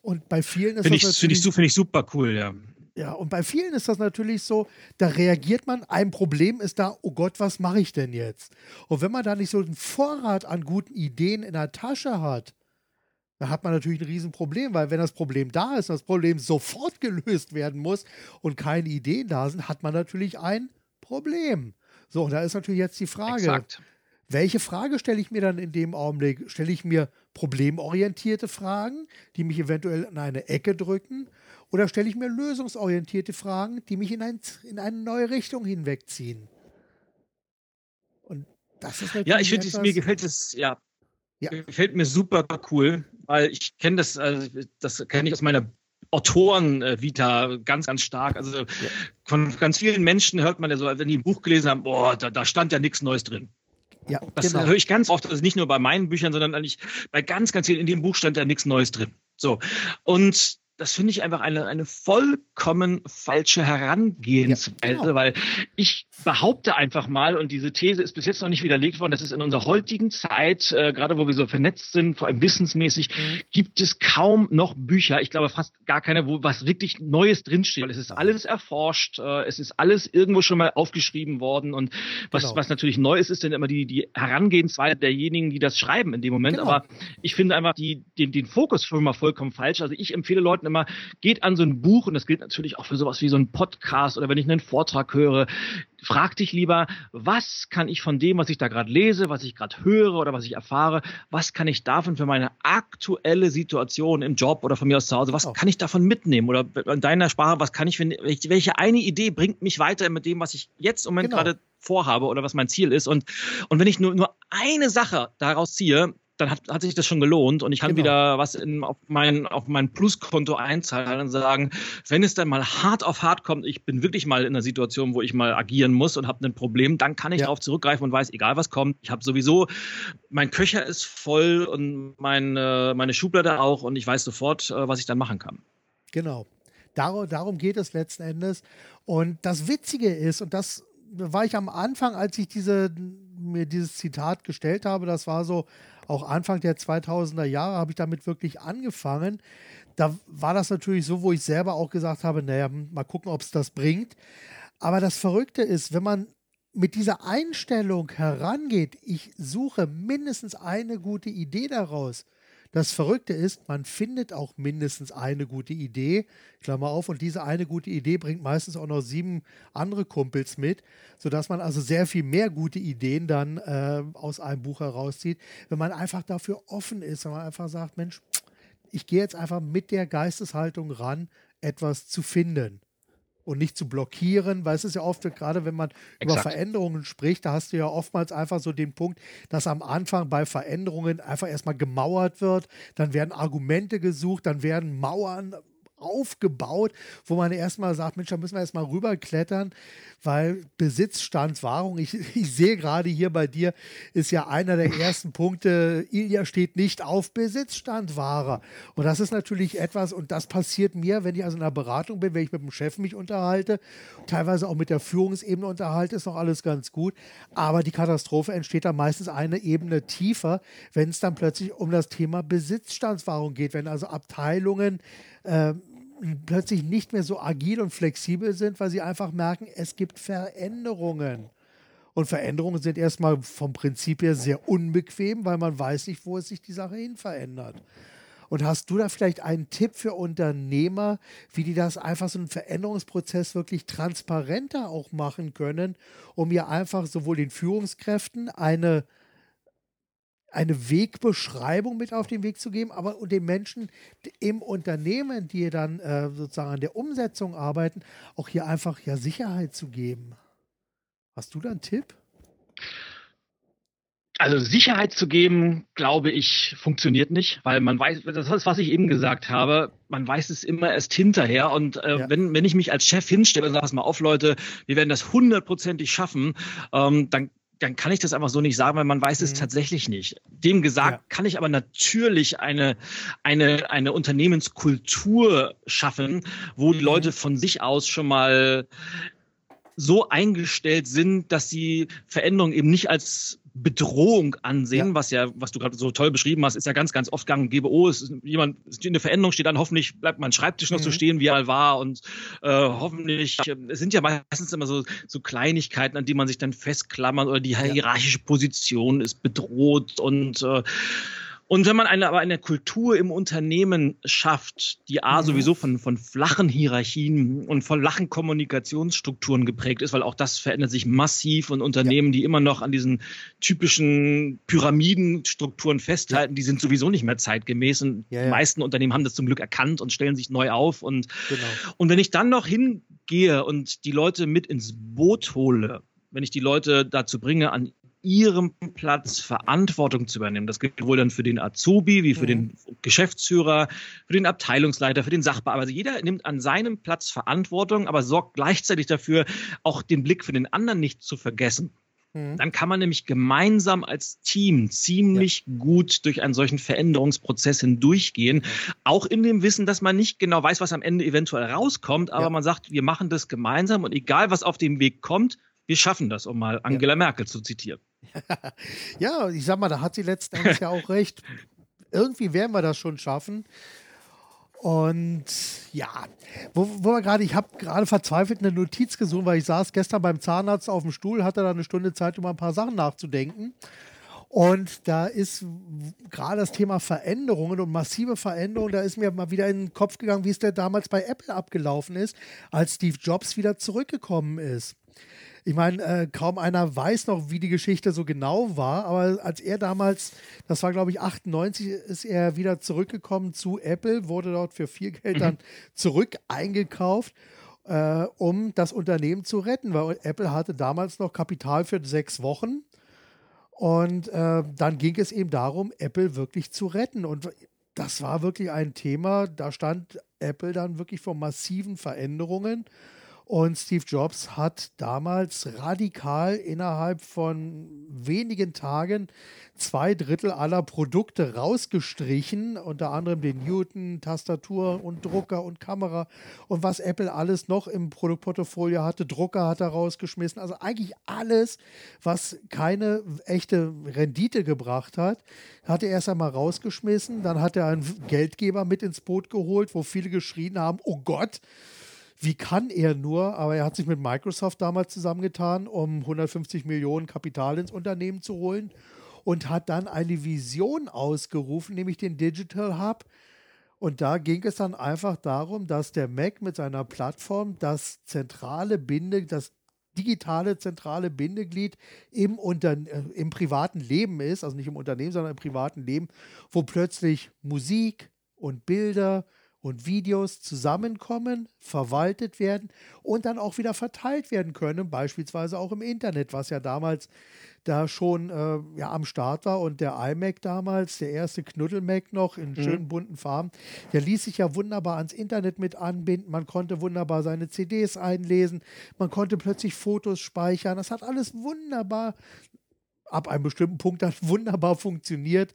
Und bei vielen ist find das ich, Finde ich, find ich super cool, ja. Ja, und bei vielen ist das natürlich so, da reagiert man, ein Problem ist da, oh Gott, was mache ich denn jetzt? Und wenn man da nicht so einen Vorrat an guten Ideen in der Tasche hat, dann hat man natürlich ein Riesenproblem, weil wenn das Problem da ist, das Problem sofort gelöst werden muss und keine Ideen da sind, hat man natürlich ein Problem. So, und da ist natürlich jetzt die Frage, Exakt. welche Frage stelle ich mir dann in dem Augenblick? Stelle ich mir problemorientierte Fragen, die mich eventuell in eine Ecke drücken? Oder stelle ich mir lösungsorientierte Fragen, die mich in, ein, in eine neue Richtung hinwegziehen? Und das ist. Ja, ich finde, mir gefällt es, ja, ja. Gefällt mir super cool, weil ich kenne das, also das kenne ich aus meiner Autoren-Vita ganz, ganz stark. Also ja. von ganz vielen Menschen hört man ja so, wenn die ein Buch gelesen haben, boah, da, da stand ja nichts Neues drin. Ja, das genau. höre ich ganz oft, also nicht nur bei meinen Büchern, sondern eigentlich bei ganz, ganz vielen, in dem Buch stand da nichts Neues drin. So. Und das finde ich einfach eine, eine vollkommen falsche Herangehensweise, ja, genau. weil ich behaupte einfach mal, und diese These ist bis jetzt noch nicht widerlegt worden, dass es in unserer heutigen Zeit, äh, gerade wo wir so vernetzt sind, vor allem wissensmäßig, mhm. gibt es kaum noch Bücher, ich glaube fast gar keine, wo was wirklich Neues drinsteht. Weil es ist alles erforscht, äh, es ist alles irgendwo schon mal aufgeschrieben worden und was, genau. was natürlich neu ist, ist dann immer die, die Herangehensweise derjenigen, die das schreiben in dem Moment. Genau. Aber ich finde einfach die, den, den Fokus schon mal vollkommen falsch. Also ich empfehle Leuten immer, geht an so ein Buch, und das gilt natürlich auch für sowas wie so ein Podcast oder wenn ich einen Vortrag höre, frag dich lieber, was kann ich von dem, was ich da gerade lese, was ich gerade höre oder was ich erfahre, was kann ich davon für meine aktuelle Situation im Job oder von mir aus zu Hause, was oh. kann ich davon mitnehmen oder in deiner Sprache, was kann ich, welche eine Idee bringt mich weiter mit dem, was ich jetzt im Moment genau. gerade vorhabe oder was mein Ziel ist und, und wenn ich nur, nur eine Sache daraus ziehe, dann hat, hat sich das schon gelohnt und ich kann genau. wieder was in, auf mein, auf mein Pluskonto einzahlen und sagen, wenn es dann mal hart auf hart kommt, ich bin wirklich mal in einer Situation, wo ich mal agieren muss und habe ein Problem, dann kann ich ja. darauf zurückgreifen und weiß, egal was kommt, ich habe sowieso, mein Köcher ist voll und mein, äh, meine Schublade auch und ich weiß sofort, äh, was ich dann machen kann. Genau. Darum, darum geht es letzten Endes. Und das Witzige ist, und das war ich am Anfang, als ich diese, mir dieses Zitat gestellt habe, das war so, auch Anfang der 2000er Jahre habe ich damit wirklich angefangen. Da war das natürlich so, wo ich selber auch gesagt habe, naja, mal gucken, ob es das bringt. Aber das Verrückte ist, wenn man mit dieser Einstellung herangeht, ich suche mindestens eine gute Idee daraus, das Verrückte ist, man findet auch mindestens eine gute Idee, Klammer auf, und diese eine gute Idee bringt meistens auch noch sieben andere Kumpels mit, sodass man also sehr viel mehr gute Ideen dann äh, aus einem Buch herauszieht, wenn man einfach dafür offen ist, wenn man einfach sagt, Mensch, ich gehe jetzt einfach mit der Geisteshaltung ran, etwas zu finden und nicht zu blockieren, weil es ist ja oft, gerade wenn man Exakt. über Veränderungen spricht, da hast du ja oftmals einfach so den Punkt, dass am Anfang bei Veränderungen einfach erstmal gemauert wird, dann werden Argumente gesucht, dann werden Mauern aufgebaut, wo man erstmal sagt, Mensch, da müssen wir erstmal rüberklettern, weil Besitzstandswahrung, ich, ich sehe gerade hier bei dir, ist ja einer der ersten Punkte, Ilja steht nicht auf Besitzstandwahrer. Und das ist natürlich etwas, und das passiert mir, wenn ich also in einer Beratung bin, wenn ich mit dem Chef mich unterhalte, teilweise auch mit der Führungsebene unterhalte, ist noch alles ganz gut. Aber die Katastrophe entsteht dann meistens eine Ebene tiefer, wenn es dann plötzlich um das Thema Besitzstandswahrung geht, wenn also Abteilungen äh, plötzlich nicht mehr so agil und flexibel sind, weil sie einfach merken, es gibt Veränderungen. Und Veränderungen sind erstmal vom Prinzip her sehr unbequem, weil man weiß nicht, wo es sich die Sache hin verändert. Und hast du da vielleicht einen Tipp für Unternehmer, wie die das einfach so einen Veränderungsprozess wirklich transparenter auch machen können, um ja einfach sowohl den Führungskräften eine eine Wegbeschreibung mit auf den Weg zu geben, aber den Menschen im Unternehmen, die dann äh, sozusagen an der Umsetzung arbeiten, auch hier einfach ja Sicherheit zu geben. Hast du da einen Tipp? Also Sicherheit zu geben, glaube ich, funktioniert nicht, weil man weiß, das ist, was ich eben gesagt habe, man weiß es immer erst hinterher. Und äh, ja. wenn, wenn ich mich als Chef hinstelle und sage, pass mal auf, Leute, wir werden das hundertprozentig schaffen, ähm, dann dann kann ich das einfach so nicht sagen, weil man weiß es mhm. tatsächlich nicht. Dem gesagt ja. kann ich aber natürlich eine, eine, eine Unternehmenskultur schaffen, wo die Leute mhm. von sich aus schon mal so eingestellt sind, dass sie Veränderungen eben nicht als Bedrohung ansehen, ja. was ja, was du gerade so toll beschrieben hast, ist ja ganz, ganz oft gang und gäbe, oh, es ist jemand, es ist eine Veränderung steht dann, hoffentlich bleibt mein Schreibtisch noch mhm. so stehen, wie er war und äh, hoffentlich, äh, es sind ja meistens immer so, so Kleinigkeiten, an die man sich dann festklammert oder die hierarchische Position ist bedroht und äh, und wenn man eine, aber eine Kultur im Unternehmen schafft, die A sowieso von, von flachen Hierarchien und von flachen Kommunikationsstrukturen geprägt ist, weil auch das verändert sich massiv und Unternehmen, ja. die immer noch an diesen typischen Pyramidenstrukturen festhalten, ja. die sind sowieso nicht mehr zeitgemäß und ja, die meisten Unternehmen haben das zum Glück erkannt und stellen sich neu auf und, genau. und wenn ich dann noch hingehe und die Leute mit ins Boot hole, wenn ich die Leute dazu bringe, an ihrem Platz Verantwortung zu übernehmen. Das gilt wohl dann für den Azubi, wie für mhm. den Geschäftsführer, für den Abteilungsleiter, für den Sachbearbeiter. Also jeder nimmt an seinem Platz Verantwortung, aber sorgt gleichzeitig dafür, auch den Blick für den anderen nicht zu vergessen. Mhm. Dann kann man nämlich gemeinsam als Team ziemlich ja. gut durch einen solchen Veränderungsprozess hindurchgehen. Ja. Auch in dem Wissen, dass man nicht genau weiß, was am Ende eventuell rauskommt, aber ja. man sagt, wir machen das gemeinsam und egal was auf dem Weg kommt, wir schaffen das, um mal Angela Merkel zu zitieren. ja, ich sag mal, da hat sie letzten Endes ja auch recht. Irgendwie werden wir das schon schaffen. Und ja, wo, wo wir gerade, ich habe gerade verzweifelt eine Notiz gesucht, weil ich saß gestern beim Zahnarzt auf dem Stuhl, hatte da eine Stunde Zeit, über ein paar Sachen nachzudenken. Und da ist gerade das Thema Veränderungen und massive Veränderungen, da ist mir mal wieder in den Kopf gegangen, wie es denn damals bei Apple abgelaufen ist, als Steve Jobs wieder zurückgekommen ist. Ich meine, äh, kaum einer weiß noch, wie die Geschichte so genau war, aber als er damals, das war glaube ich 98, ist er wieder zurückgekommen zu Apple, wurde dort für viel Geld mhm. dann zurück eingekauft. Äh, um das Unternehmen zu retten, weil Apple hatte damals noch Kapital für sechs Wochen und äh, dann ging es eben darum, Apple wirklich zu retten und das war wirklich ein Thema, da stand Apple dann wirklich vor massiven Veränderungen und Steve Jobs hat damals radikal innerhalb von wenigen Tagen zwei Drittel aller Produkte rausgestrichen, unter anderem den Newton, Tastatur und Drucker und Kamera und was Apple alles noch im Produktportfolio hatte. Drucker hat er rausgeschmissen. Also eigentlich alles, was keine echte Rendite gebracht hat, hat er erst einmal rausgeschmissen. Dann hat er einen Geldgeber mit ins Boot geholt, wo viele geschrien haben, oh Gott, wie kann er nur, aber er hat sich mit Microsoft damals zusammengetan, um 150 Millionen Kapital ins Unternehmen zu holen und hat dann eine Vision ausgerufen, nämlich den Digital Hub. Und da ging es dann einfach darum, dass der Mac mit seiner Plattform das zentrale Binde, das digitale zentrale Bindeglied im, Unter äh, im privaten Leben ist, also nicht im Unternehmen, sondern im privaten Leben, wo plötzlich Musik und Bilder und Videos zusammenkommen, verwaltet werden und dann auch wieder verteilt werden können, beispielsweise auch im Internet, was ja damals da schon äh, ja, am Start war. Und der iMac damals, der erste Knuddel-Mac noch in mhm. schönen bunten Farben, der ließ sich ja wunderbar ans Internet mit anbinden. Man konnte wunderbar seine CDs einlesen, man konnte plötzlich Fotos speichern. Das hat alles wunderbar, ab einem bestimmten Punkt hat wunderbar funktioniert.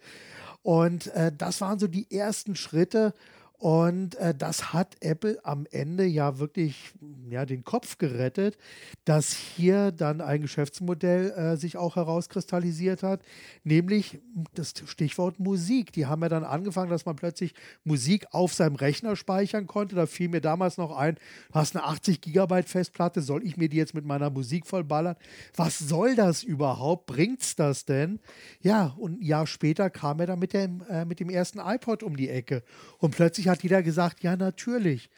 Und äh, das waren so die ersten Schritte. Und äh, das hat Apple am Ende ja wirklich ja, den Kopf gerettet, dass hier dann ein Geschäftsmodell äh, sich auch herauskristallisiert hat, nämlich das Stichwort Musik. Die haben ja dann angefangen, dass man plötzlich Musik auf seinem Rechner speichern konnte. Da fiel mir damals noch ein, du hast eine 80 Gigabyte Festplatte, soll ich mir die jetzt mit meiner Musik vollballern? Was soll das überhaupt? Bringt's das denn? Ja, und ein Jahr später kam er dann mit dem, äh, mit dem ersten iPod um die Ecke. Und plötzlich hat jeder gesagt, ja natürlich.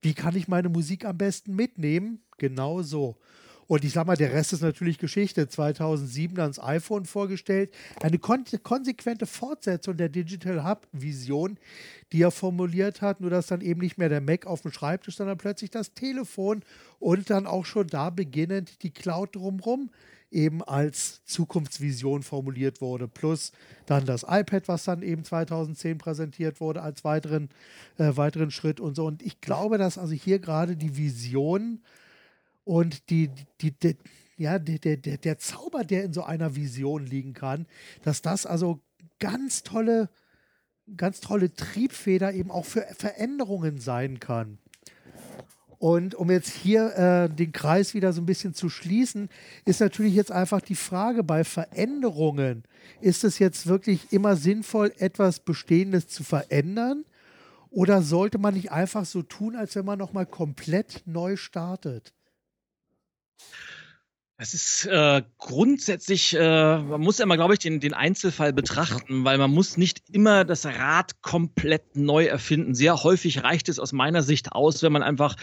Wie kann ich meine Musik am besten mitnehmen? Genau so. Und ich sag mal, der Rest ist natürlich Geschichte. 2007 dann das iPhone vorgestellt. Eine kon konsequente Fortsetzung der Digital Hub-Vision, die er formuliert hat. Nur, dass dann eben nicht mehr der Mac auf dem Schreibtisch, sondern plötzlich das Telefon und dann auch schon da beginnend die Cloud drumherum eben als Zukunftsvision formuliert wurde. Plus dann das iPad, was dann eben 2010 präsentiert wurde, als weiteren, äh, weiteren Schritt und so. Und ich glaube, dass also hier gerade die Vision und die, die, die, ja, der, der, der Zauber, der in so einer Vision liegen kann, dass das also ganz tolle, ganz tolle Triebfeder eben auch für Veränderungen sein kann. Und um jetzt hier äh, den Kreis wieder so ein bisschen zu schließen, ist natürlich jetzt einfach die Frage bei Veränderungen, ist es jetzt wirklich immer sinnvoll, etwas Bestehendes zu verändern? Oder sollte man nicht einfach so tun, als wenn man nochmal komplett neu startet? Es ist äh, grundsätzlich, äh, man muss immer, glaube ich, den, den Einzelfall betrachten, weil man muss nicht immer das Rad komplett neu erfinden. Sehr häufig reicht es aus meiner Sicht aus, wenn man einfach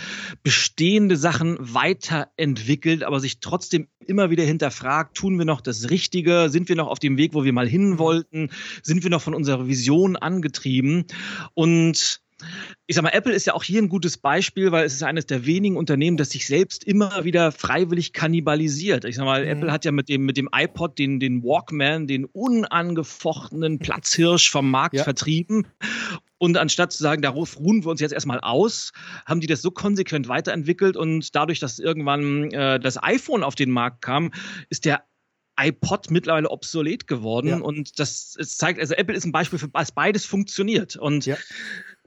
bestehende Sachen weiterentwickelt, aber sich trotzdem immer wieder hinterfragt, tun wir noch das Richtige? Sind wir noch auf dem Weg, wo wir mal hin wollten? Sind wir noch von unserer Vision angetrieben? Und ich sag mal, Apple ist ja auch hier ein gutes Beispiel, weil es ist eines der wenigen Unternehmen, das sich selbst immer wieder freiwillig kannibalisiert. Ich sag mal, mhm. Apple hat ja mit dem, mit dem iPod den, den Walkman, den unangefochtenen Platzhirsch vom Markt ja. vertrieben. Und anstatt zu sagen, darauf ruhen wir uns jetzt erstmal aus, haben die das so konsequent weiterentwickelt und dadurch, dass irgendwann äh, das iPhone auf den Markt kam, ist der iPod mittlerweile obsolet geworden. Ja. Und das zeigt, also Apple ist ein Beispiel für was beides funktioniert. Und ja.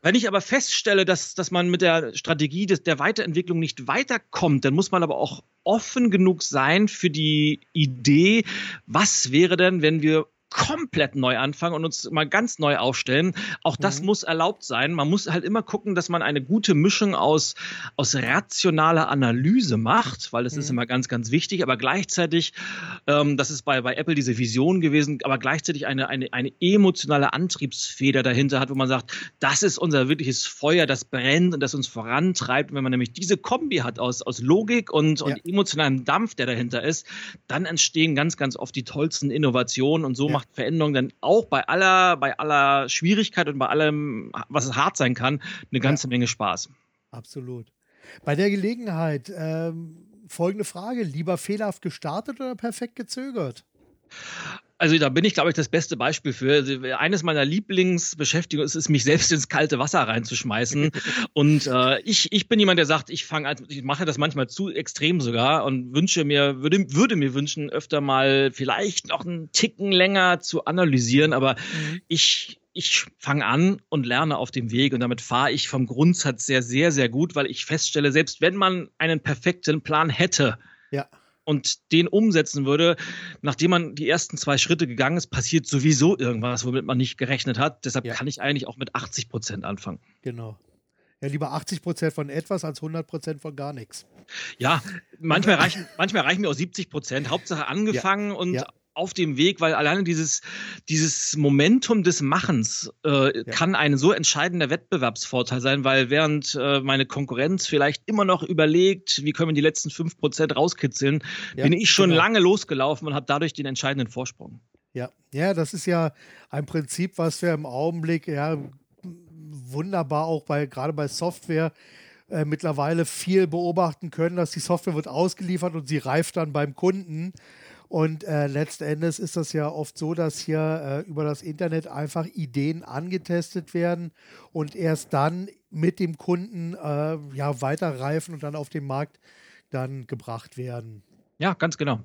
Wenn ich aber feststelle, dass, dass man mit der Strategie des, der Weiterentwicklung nicht weiterkommt, dann muss man aber auch offen genug sein für die Idee, was wäre denn, wenn wir komplett neu anfangen und uns mal ganz neu aufstellen. Auch das mhm. muss erlaubt sein. Man muss halt immer gucken, dass man eine gute Mischung aus, aus rationaler Analyse macht, weil das mhm. ist immer ganz, ganz wichtig, aber gleichzeitig, ähm, das ist bei, bei Apple diese Vision gewesen, aber gleichzeitig eine, eine, eine emotionale Antriebsfeder dahinter hat, wo man sagt, das ist unser wirkliches Feuer, das brennt und das uns vorantreibt. Und wenn man nämlich diese Kombi hat aus, aus Logik und, ja. und emotionalem Dampf, der dahinter ist, dann entstehen ganz, ganz oft die tollsten Innovationen und so ja. macht macht Veränderung dann auch bei aller, bei aller Schwierigkeit und bei allem, was es hart sein kann, eine ganze ja. Menge Spaß. Absolut. Bei der Gelegenheit ähm, folgende Frage: Lieber fehlerhaft gestartet oder perfekt gezögert? Also da bin ich, glaube ich, das beste Beispiel für. Also, eines meiner Lieblingsbeschäftigungen ist es, mich selbst ins kalte Wasser reinzuschmeißen. und äh, ich, ich bin jemand, der sagt, ich fange, ich mache das manchmal zu extrem sogar und wünsche mir, würde, würde mir wünschen, öfter mal vielleicht noch einen Ticken länger zu analysieren. Aber mhm. ich ich fange an und lerne auf dem Weg und damit fahre ich vom Grundsatz sehr, sehr, sehr gut, weil ich feststelle, selbst wenn man einen perfekten Plan hätte, ja und den umsetzen würde, nachdem man die ersten zwei Schritte gegangen ist, passiert sowieso irgendwas, womit man nicht gerechnet hat. Deshalb ja. kann ich eigentlich auch mit 80 Prozent anfangen. Genau. Ja, lieber 80 Prozent von etwas als 100 Prozent von gar nichts. Ja, manchmal reichen, manchmal reichen mir auch 70 Prozent. Hauptsache angefangen ja. und ja auf dem Weg, weil alleine dieses, dieses Momentum des Machens äh, ja. kann ein so entscheidender Wettbewerbsvorteil sein, weil während äh, meine Konkurrenz vielleicht immer noch überlegt, wie können wir die letzten fünf Prozent rauskitzeln, ja, bin ich schon genau. lange losgelaufen und habe dadurch den entscheidenden Vorsprung. Ja, ja, das ist ja ein Prinzip, was wir im Augenblick ja wunderbar auch bei gerade bei Software äh, mittlerweile viel beobachten können, dass die Software wird ausgeliefert und sie reift dann beim Kunden. Und äh, letzten Endes ist das ja oft so, dass hier äh, über das Internet einfach Ideen angetestet werden und erst dann mit dem Kunden äh, ja weiterreifen und dann auf den Markt dann gebracht werden. Ja, ganz genau.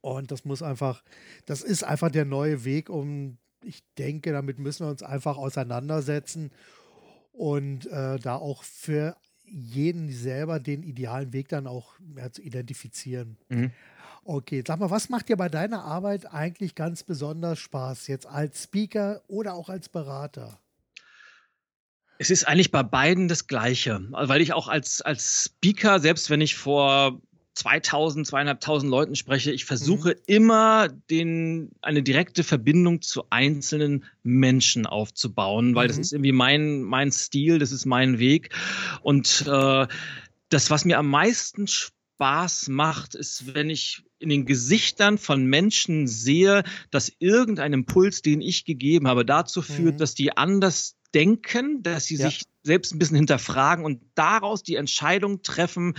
Und das muss einfach, das ist einfach der neue Weg, um, ich denke, damit müssen wir uns einfach auseinandersetzen und äh, da auch für jeden selber den idealen Weg dann auch ja, zu identifizieren. Mhm. Okay, sag mal, was macht dir bei deiner Arbeit eigentlich ganz besonders Spaß, jetzt als Speaker oder auch als Berater? Es ist eigentlich bei beiden das Gleiche, weil ich auch als, als Speaker, selbst wenn ich vor 2000, zweieinhalbtausend Leuten spreche, ich versuche mhm. immer den, eine direkte Verbindung zu einzelnen Menschen aufzubauen, weil mhm. das ist irgendwie mein, mein Stil, das ist mein Weg. Und äh, das, was mir am meisten Spaß macht, ist, wenn ich in den Gesichtern von Menschen sehe, dass irgendein Impuls, den ich gegeben habe, dazu führt, mhm. dass die anders denken, dass sie ja. sich selbst ein bisschen hinterfragen und daraus die Entscheidung treffen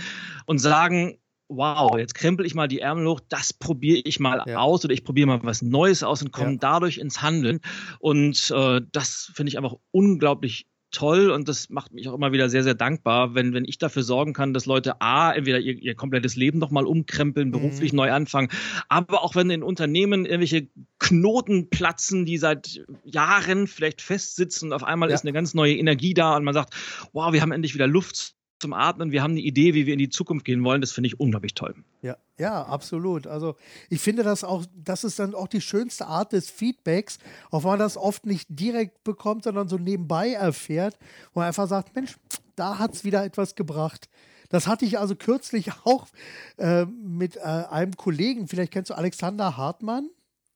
und sagen, wow, jetzt krempel ich mal die Ärmel hoch, das probiere ich mal ja. aus oder ich probiere mal was Neues aus und komme ja. dadurch ins Handeln. Und äh, das finde ich einfach unglaublich toll und das macht mich auch immer wieder sehr, sehr dankbar, wenn, wenn ich dafür sorgen kann, dass Leute A, entweder ihr, ihr komplettes Leben nochmal umkrempeln, beruflich mhm. neu anfangen, aber auch wenn in Unternehmen irgendwelche Knoten platzen, die seit Jahren vielleicht festsitzen und auf einmal ja. ist eine ganz neue Energie da und man sagt, wow, wir haben endlich wieder Luft zum Atmen. Wir haben eine Idee, wie wir in die Zukunft gehen wollen. Das finde ich unglaublich toll. Ja, ja, absolut. Also ich finde das auch, das ist dann auch die schönste Art des Feedbacks, auch wenn man das oft nicht direkt bekommt, sondern so nebenbei erfährt, wo man einfach sagt, Mensch, da hat es wieder etwas gebracht. Das hatte ich also kürzlich auch äh, mit äh, einem Kollegen, vielleicht kennst du Alexander Hartmann.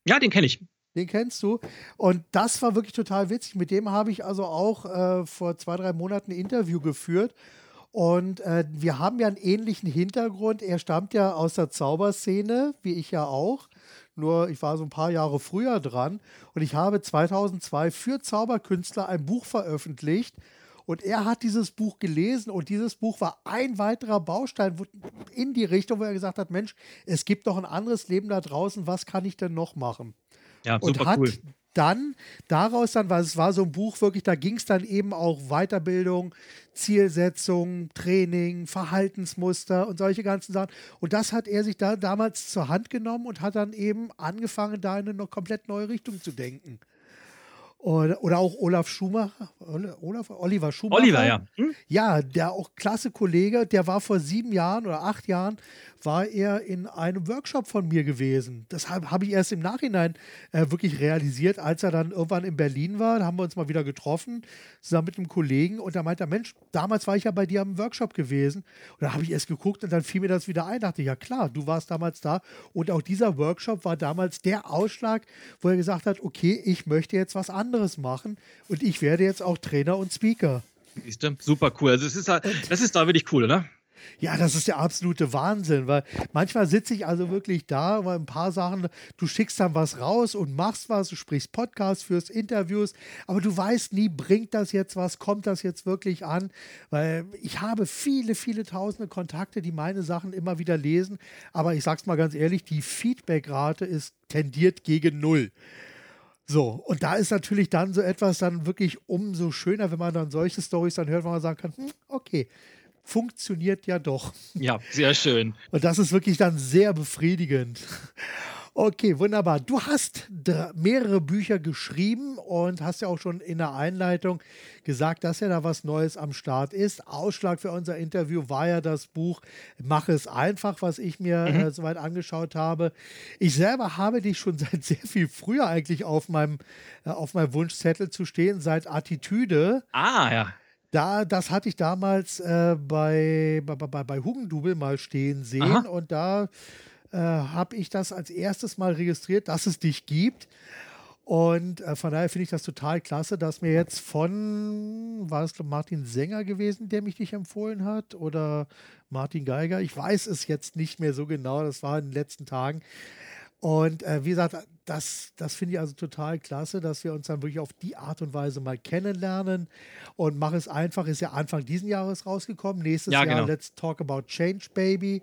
Ja, den kenne ich. Den kennst du. Und das war wirklich total witzig. Mit dem habe ich also auch äh, vor zwei, drei Monaten ein Interview geführt. Und äh, wir haben ja einen ähnlichen Hintergrund. Er stammt ja aus der Zauberszene, wie ich ja auch. Nur ich war so ein paar Jahre früher dran. Und ich habe 2002 für Zauberkünstler ein Buch veröffentlicht. Und er hat dieses Buch gelesen und dieses Buch war ein weiterer Baustein in die Richtung, wo er gesagt hat, Mensch, es gibt doch ein anderes Leben da draußen, was kann ich denn noch machen? Ja, super und hat cool dann daraus dann, weil es war so ein Buch wirklich, da ging es dann eben auch Weiterbildung, Zielsetzung, Training, Verhaltensmuster und solche ganzen Sachen. Und das hat er sich da damals zur Hand genommen und hat dann eben angefangen, da in eine komplett neue Richtung zu denken. Oder, oder auch Olaf Schumacher, Olaf, Oliver Schumacher. Oliver, ja. Hm? Ja, der auch klasse Kollege, der war vor sieben Jahren oder acht Jahren, war er in einem Workshop von mir gewesen. Das habe hab ich erst im Nachhinein äh, wirklich realisiert, als er dann irgendwann in Berlin war. Da haben wir uns mal wieder getroffen, zusammen mit einem Kollegen. Und da meinte er, Mensch, damals war ich ja bei dir am Workshop gewesen. Und da habe ich erst geguckt und dann fiel mir das wieder ein. Dachte, ja klar, du warst damals da. Und auch dieser Workshop war damals der Ausschlag, wo er gesagt hat, okay, ich möchte jetzt was anderes machen. Und ich werde jetzt auch Trainer und Speaker. Siehst du? Super cool. Also, das ist, das ist da wirklich cool, oder? Ja, das ist der absolute Wahnsinn, weil manchmal sitze ich also wirklich da, weil ein paar Sachen, du schickst dann was raus und machst was, du sprichst Podcasts, führst Interviews, aber du weißt nie, bringt das jetzt was, kommt das jetzt wirklich an, weil ich habe viele, viele tausende Kontakte, die meine Sachen immer wieder lesen, aber ich sag's mal ganz ehrlich, die Feedbackrate ist tendiert gegen null. So, und da ist natürlich dann so etwas dann wirklich umso schöner, wenn man dann solche Stories dann hört, wo man sagen kann, hm, okay, funktioniert ja doch. Ja, sehr schön. Und das ist wirklich dann sehr befriedigend. Okay, wunderbar. Du hast mehrere Bücher geschrieben und hast ja auch schon in der Einleitung gesagt, dass ja da was Neues am Start ist. Ausschlag für unser Interview war ja das Buch Mach es einfach, was ich mir mhm. äh, soweit angeschaut habe. Ich selber habe dich schon seit sehr viel früher eigentlich auf meinem, äh, auf meinem Wunschzettel zu stehen, seit Attitüde. Ah, ja. Da, das hatte ich damals äh, bei, bei, bei, bei Hugendubel mal stehen sehen Aha. und da äh, habe ich das als erstes mal registriert, dass es dich gibt. Und äh, von daher finde ich das total klasse, dass mir jetzt von, war es Martin Sänger gewesen, der mich dich empfohlen hat oder Martin Geiger? Ich weiß es jetzt nicht mehr so genau, das war in den letzten Tagen. Und äh, wie gesagt, das, das finde ich also total klasse, dass wir uns dann wirklich auf die Art und Weise mal kennenlernen. Und Mach es einfach ist ja Anfang diesen Jahres rausgekommen. Nächstes ja, Jahr genau. Let's Talk About Change Baby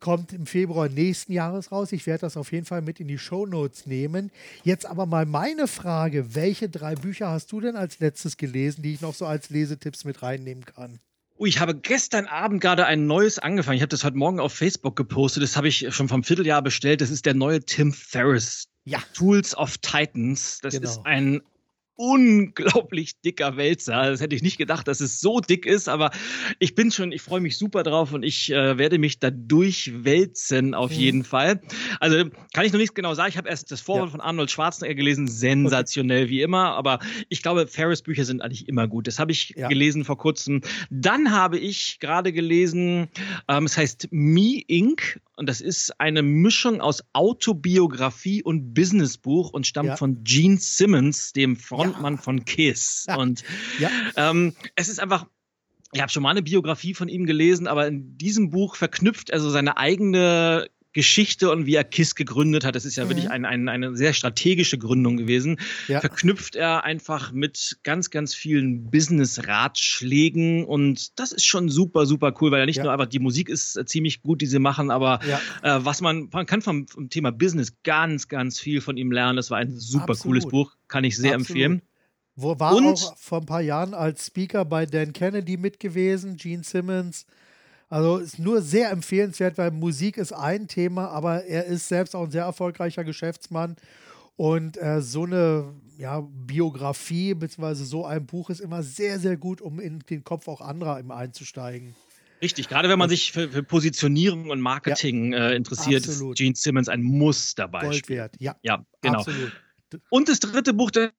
kommt im Februar nächsten Jahres raus. Ich werde das auf jeden Fall mit in die Show Notes nehmen. Jetzt aber mal meine Frage: Welche drei Bücher hast du denn als letztes gelesen, die ich noch so als Lesetipps mit reinnehmen kann? Oh, ich habe gestern Abend gerade ein neues angefangen. Ich habe das heute Morgen auf Facebook gepostet. Das habe ich schon vom Vierteljahr bestellt. Das ist der neue Tim Ferriss. Ja. Tools of Titans. Das genau. ist ein unglaublich dicker Wälzer. Das hätte ich nicht gedacht, dass es so dick ist, aber ich bin schon, ich freue mich super drauf und ich äh, werde mich da durchwälzen auf mhm. jeden Fall. Also kann ich noch nichts genau sagen. Ich habe erst das Vorwort ja. von Arnold Schwarzenegger gelesen, sensationell okay. wie immer, aber ich glaube, Ferris Bücher sind eigentlich immer gut. Das habe ich ja. gelesen vor kurzem. Dann habe ich gerade gelesen, ähm, es heißt Me Inc. Und das ist eine Mischung aus Autobiografie und Businessbuch und stammt ja. von Gene Simmons, dem Frontmann ja. von Kiss. Und ähm, es ist einfach ich habe schon mal eine Biografie von ihm gelesen, aber in diesem Buch verknüpft er so seine eigene Geschichte und wie er KISS gegründet hat, das ist ja mhm. wirklich ein, ein, eine sehr strategische Gründung gewesen, ja. verknüpft er einfach mit ganz, ganz vielen Business-Ratschlägen und das ist schon super, super cool, weil ja nicht ja. nur einfach die Musik ist äh, ziemlich gut, die sie machen, aber ja. äh, was man, man kann vom, vom, Thema Business ganz, ganz viel von ihm lernen. Das war ein super Absolut. cooles Buch, kann ich sehr Absolut. empfehlen. Wo war und, auch vor ein paar Jahren als Speaker bei Dan Kennedy mit gewesen, Gene Simmons. Also ist nur sehr empfehlenswert, weil Musik ist ein Thema, aber er ist selbst auch ein sehr erfolgreicher Geschäftsmann. Und äh, so eine ja, Biografie bzw. so ein Buch ist immer sehr, sehr gut, um in den Kopf auch anderer einzusteigen. Richtig, gerade wenn man sich für, für Positionierung und Marketing ja, äh, interessiert, absolut. ist Gene Simmons ein Muss dabei. Gold wert, ja. Ja, genau. Absolut. Und das dritte Buch, das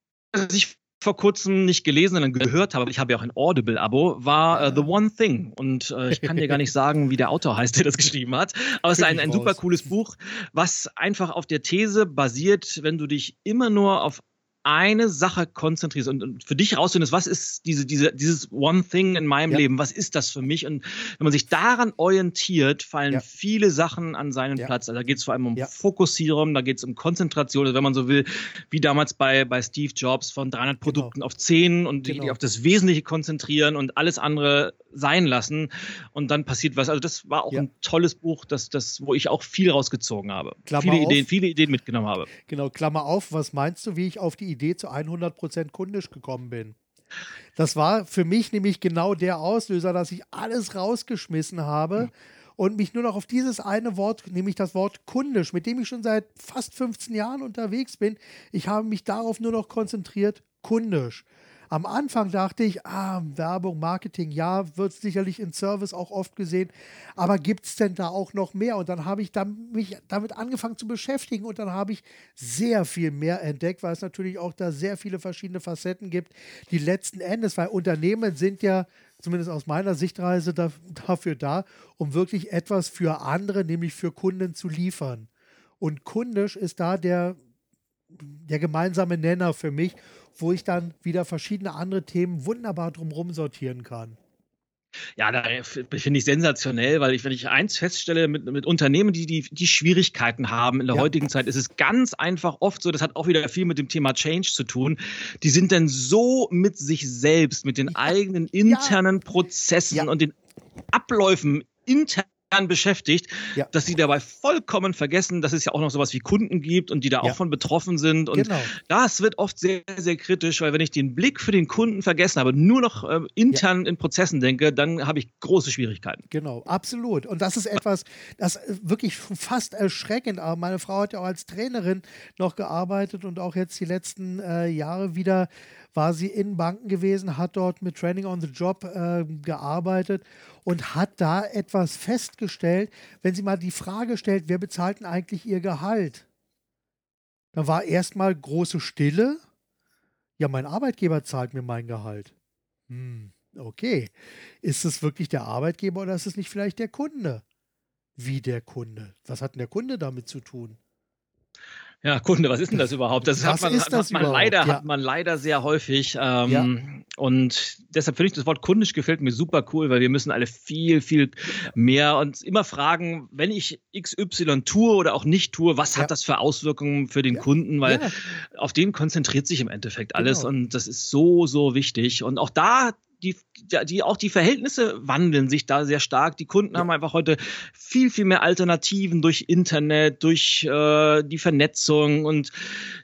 ich vor kurzem nicht gelesen, sondern gehört habe, ich habe ja auch ein Audible-Abo, war uh, The One Thing. Und uh, ich kann dir gar nicht sagen, wie der Autor heißt, der das geschrieben hat. Aber es ist ein, ein super cooles Buch, was einfach auf der These basiert, wenn du dich immer nur auf eine Sache konzentrierst und, und für dich rausfindest, was ist diese, diese, dieses One Thing in meinem ja. Leben, was ist das für mich? Und wenn man sich daran orientiert, fallen ja. viele Sachen an seinen ja. Platz. Also da geht es vor allem um Fokussierung, da geht es um Konzentration, also wenn man so will, wie damals bei, bei Steve Jobs von 300 genau. Produkten auf 10 und genau. auf das Wesentliche konzentrieren und alles andere sein lassen und dann passiert was. Also das war auch ein tolles Buch, das, das, wo ich auch viel rausgezogen habe. Klammer viele auf. Ideen, viele Ideen mitgenommen habe. Genau, Klammer auf, was meinst du, wie ich auf die Idee zu 100% kundisch gekommen bin. Das war für mich nämlich genau der Auslöser, dass ich alles rausgeschmissen habe. Mhm und mich nur noch auf dieses eine Wort, nämlich das Wort kundisch, mit dem ich schon seit fast 15 Jahren unterwegs bin, ich habe mich darauf nur noch konzentriert, kundisch. Am Anfang dachte ich, ah, Werbung, Marketing, ja, wird sicherlich in Service auch oft gesehen, aber gibt es denn da auch noch mehr? Und dann habe ich dann mich damit angefangen zu beschäftigen und dann habe ich sehr viel mehr entdeckt, weil es natürlich auch da sehr viele verschiedene Facetten gibt, die letzten Endes, weil Unternehmen sind ja zumindest aus meiner Sichtreise da, dafür da, um wirklich etwas für andere, nämlich für Kunden zu liefern. Und kundisch ist da der, der gemeinsame Nenner für mich wo ich dann wieder verschiedene andere Themen wunderbar drumherum sortieren kann. Ja, da finde ich sensationell, weil ich, wenn ich eins feststelle mit, mit Unternehmen, die, die die Schwierigkeiten haben in der ja. heutigen Zeit, ist es ganz einfach oft so, das hat auch wieder viel mit dem Thema Change zu tun, die sind dann so mit sich selbst, mit den ja. eigenen internen ja. Prozessen und den Abläufen intern beschäftigt, ja. dass sie dabei vollkommen vergessen, dass es ja auch noch sowas wie Kunden gibt und die da ja. auch von betroffen sind. Und genau. das wird oft sehr, sehr kritisch, weil wenn ich den Blick für den Kunden vergessen habe, nur noch äh, intern ja. in Prozessen denke, dann habe ich große Schwierigkeiten. Genau, absolut. Und das ist etwas, das wirklich fast erschreckend. Aber meine Frau hat ja auch als Trainerin noch gearbeitet und auch jetzt die letzten äh, Jahre wieder war sie in Banken gewesen, hat dort mit Training on the Job äh, gearbeitet und hat da etwas festgestellt, wenn sie mal die Frage stellt, wer bezahlt denn eigentlich ihr Gehalt? Dann war erstmal große Stille. Ja, mein Arbeitgeber zahlt mir mein Gehalt. Hm, okay. Ist es wirklich der Arbeitgeber oder ist es nicht vielleicht der Kunde? Wie der Kunde? Was hat denn der Kunde damit zu tun? Ja, Kunde, was ist denn das überhaupt? Das, was hat man, hat man leider, ja. hat man leider sehr häufig. Ähm, ja. Und deshalb finde ich das Wort kundisch gefällt mir super cool, weil wir müssen alle viel, viel mehr uns immer fragen, wenn ich XY tue oder auch nicht tue, was ja. hat das für Auswirkungen für den Kunden? Weil auf den konzentriert sich im Endeffekt alles genau. und das ist so, so wichtig. Und auch da die, die auch die Verhältnisse wandeln sich da sehr stark. Die Kunden ja. haben einfach heute viel, viel mehr Alternativen durch Internet, durch äh, die Vernetzung und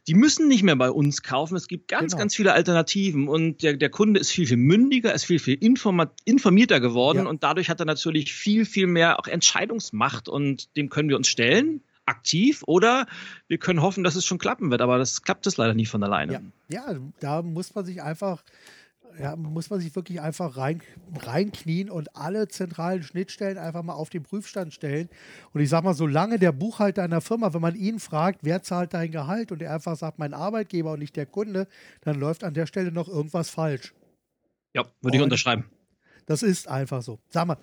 die müssen nicht mehr bei uns kaufen. Es gibt ganz, genau. ganz viele Alternativen und der, der Kunde ist viel, viel mündiger, ist viel, viel informierter geworden ja. und dadurch hat er natürlich viel, viel mehr auch Entscheidungsmacht und dem können wir uns stellen aktiv oder wir können hoffen, dass es schon klappen wird, aber das klappt es leider nie von alleine. Ja, ja da muss man sich einfach ja, muss man sich wirklich einfach rein, reinknien und alle zentralen Schnittstellen einfach mal auf den Prüfstand stellen. Und ich sag mal, solange der Buchhalter einer Firma, wenn man ihn fragt, wer zahlt dein Gehalt und er einfach sagt, mein Arbeitgeber und nicht der Kunde, dann läuft an der Stelle noch irgendwas falsch. Ja, würde ich unterschreiben. Das ist einfach so. Sag mal,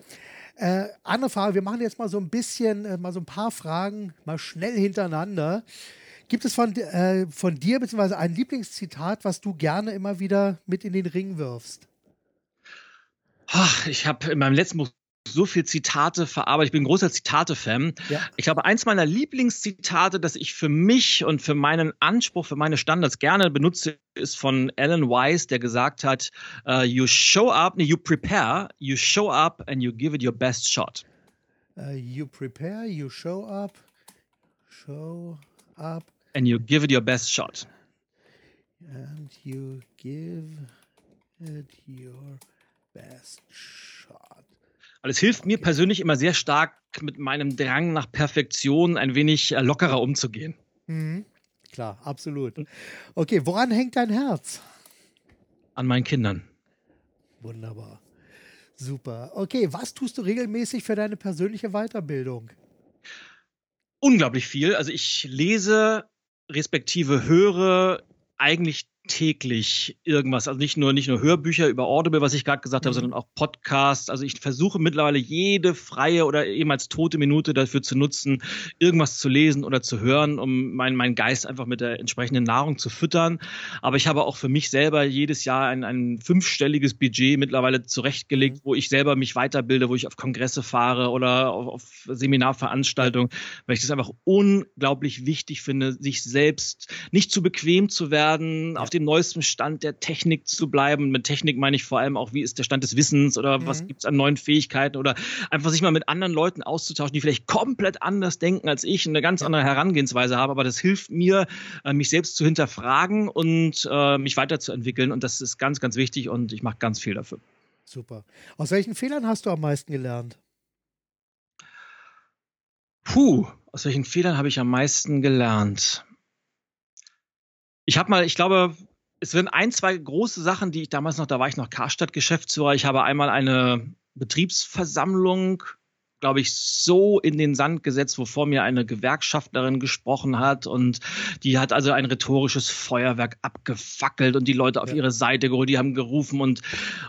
äh, andere Frage, wir machen jetzt mal so ein bisschen, äh, mal so ein paar Fragen mal schnell hintereinander. Gibt es von, äh, von dir beziehungsweise ein Lieblingszitat, was du gerne immer wieder mit in den Ring wirfst? Ach, ich habe in meinem letzten Buch so viel Zitate verarbeitet. Ich bin ein großer Zitate-Fan. Ja. Ich glaube, eins meiner Lieblingszitate, das ich für mich und für meinen Anspruch, für meine Standards gerne benutze, ist von Alan Weiss, der gesagt hat, uh, you show up, you prepare, you show up and you give it your best shot. Uh, you prepare, you show up, show up And you give it your best shot. And you give it your best shot. Weil es hilft mir persönlich immer sehr stark, mit meinem Drang nach Perfektion ein wenig äh, lockerer umzugehen. Mhm. Klar, absolut. Okay, woran hängt dein Herz? An meinen Kindern. Wunderbar. Super. Okay, was tust du regelmäßig für deine persönliche Weiterbildung? Unglaublich viel. Also ich lese respektive höre eigentlich täglich irgendwas. Also nicht nur, nicht nur Hörbücher über Audible, was ich gerade gesagt habe, mhm. sondern auch Podcasts. Also ich versuche mittlerweile jede freie oder ehemals tote Minute dafür zu nutzen, irgendwas zu lesen oder zu hören, um meinen mein Geist einfach mit der entsprechenden Nahrung zu füttern. Aber ich habe auch für mich selber jedes Jahr ein, ein fünfstelliges Budget mittlerweile zurechtgelegt, mhm. wo ich selber mich weiterbilde, wo ich auf Kongresse fahre oder auf, auf Seminarveranstaltungen, weil ich das einfach unglaublich wichtig finde, sich selbst nicht zu bequem zu werden, ja. auf dem neuesten Stand der Technik zu bleiben. Mit Technik meine ich vor allem auch, wie ist der Stand des Wissens oder mhm. was gibt es an neuen Fähigkeiten oder einfach sich mal mit anderen Leuten auszutauschen, die vielleicht komplett anders denken als ich, eine ganz andere Herangehensweise haben. Aber das hilft mir, äh, mich selbst zu hinterfragen und äh, mich weiterzuentwickeln. Und das ist ganz, ganz wichtig und ich mache ganz viel dafür. Super. Aus welchen Fehlern hast du am meisten gelernt? Puh, aus welchen Fehlern habe ich am meisten gelernt? Ich habe mal, ich glaube, es sind ein, zwei große Sachen, die ich damals noch, da war ich noch Karstadt-Geschäftsführer. Ich habe einmal eine Betriebsversammlung glaube ich, so in den Sand gesetzt, wovor mir eine Gewerkschaftlerin gesprochen hat und die hat also ein rhetorisches Feuerwerk abgefackelt und die Leute auf ja. ihre Seite geholt, die haben gerufen und,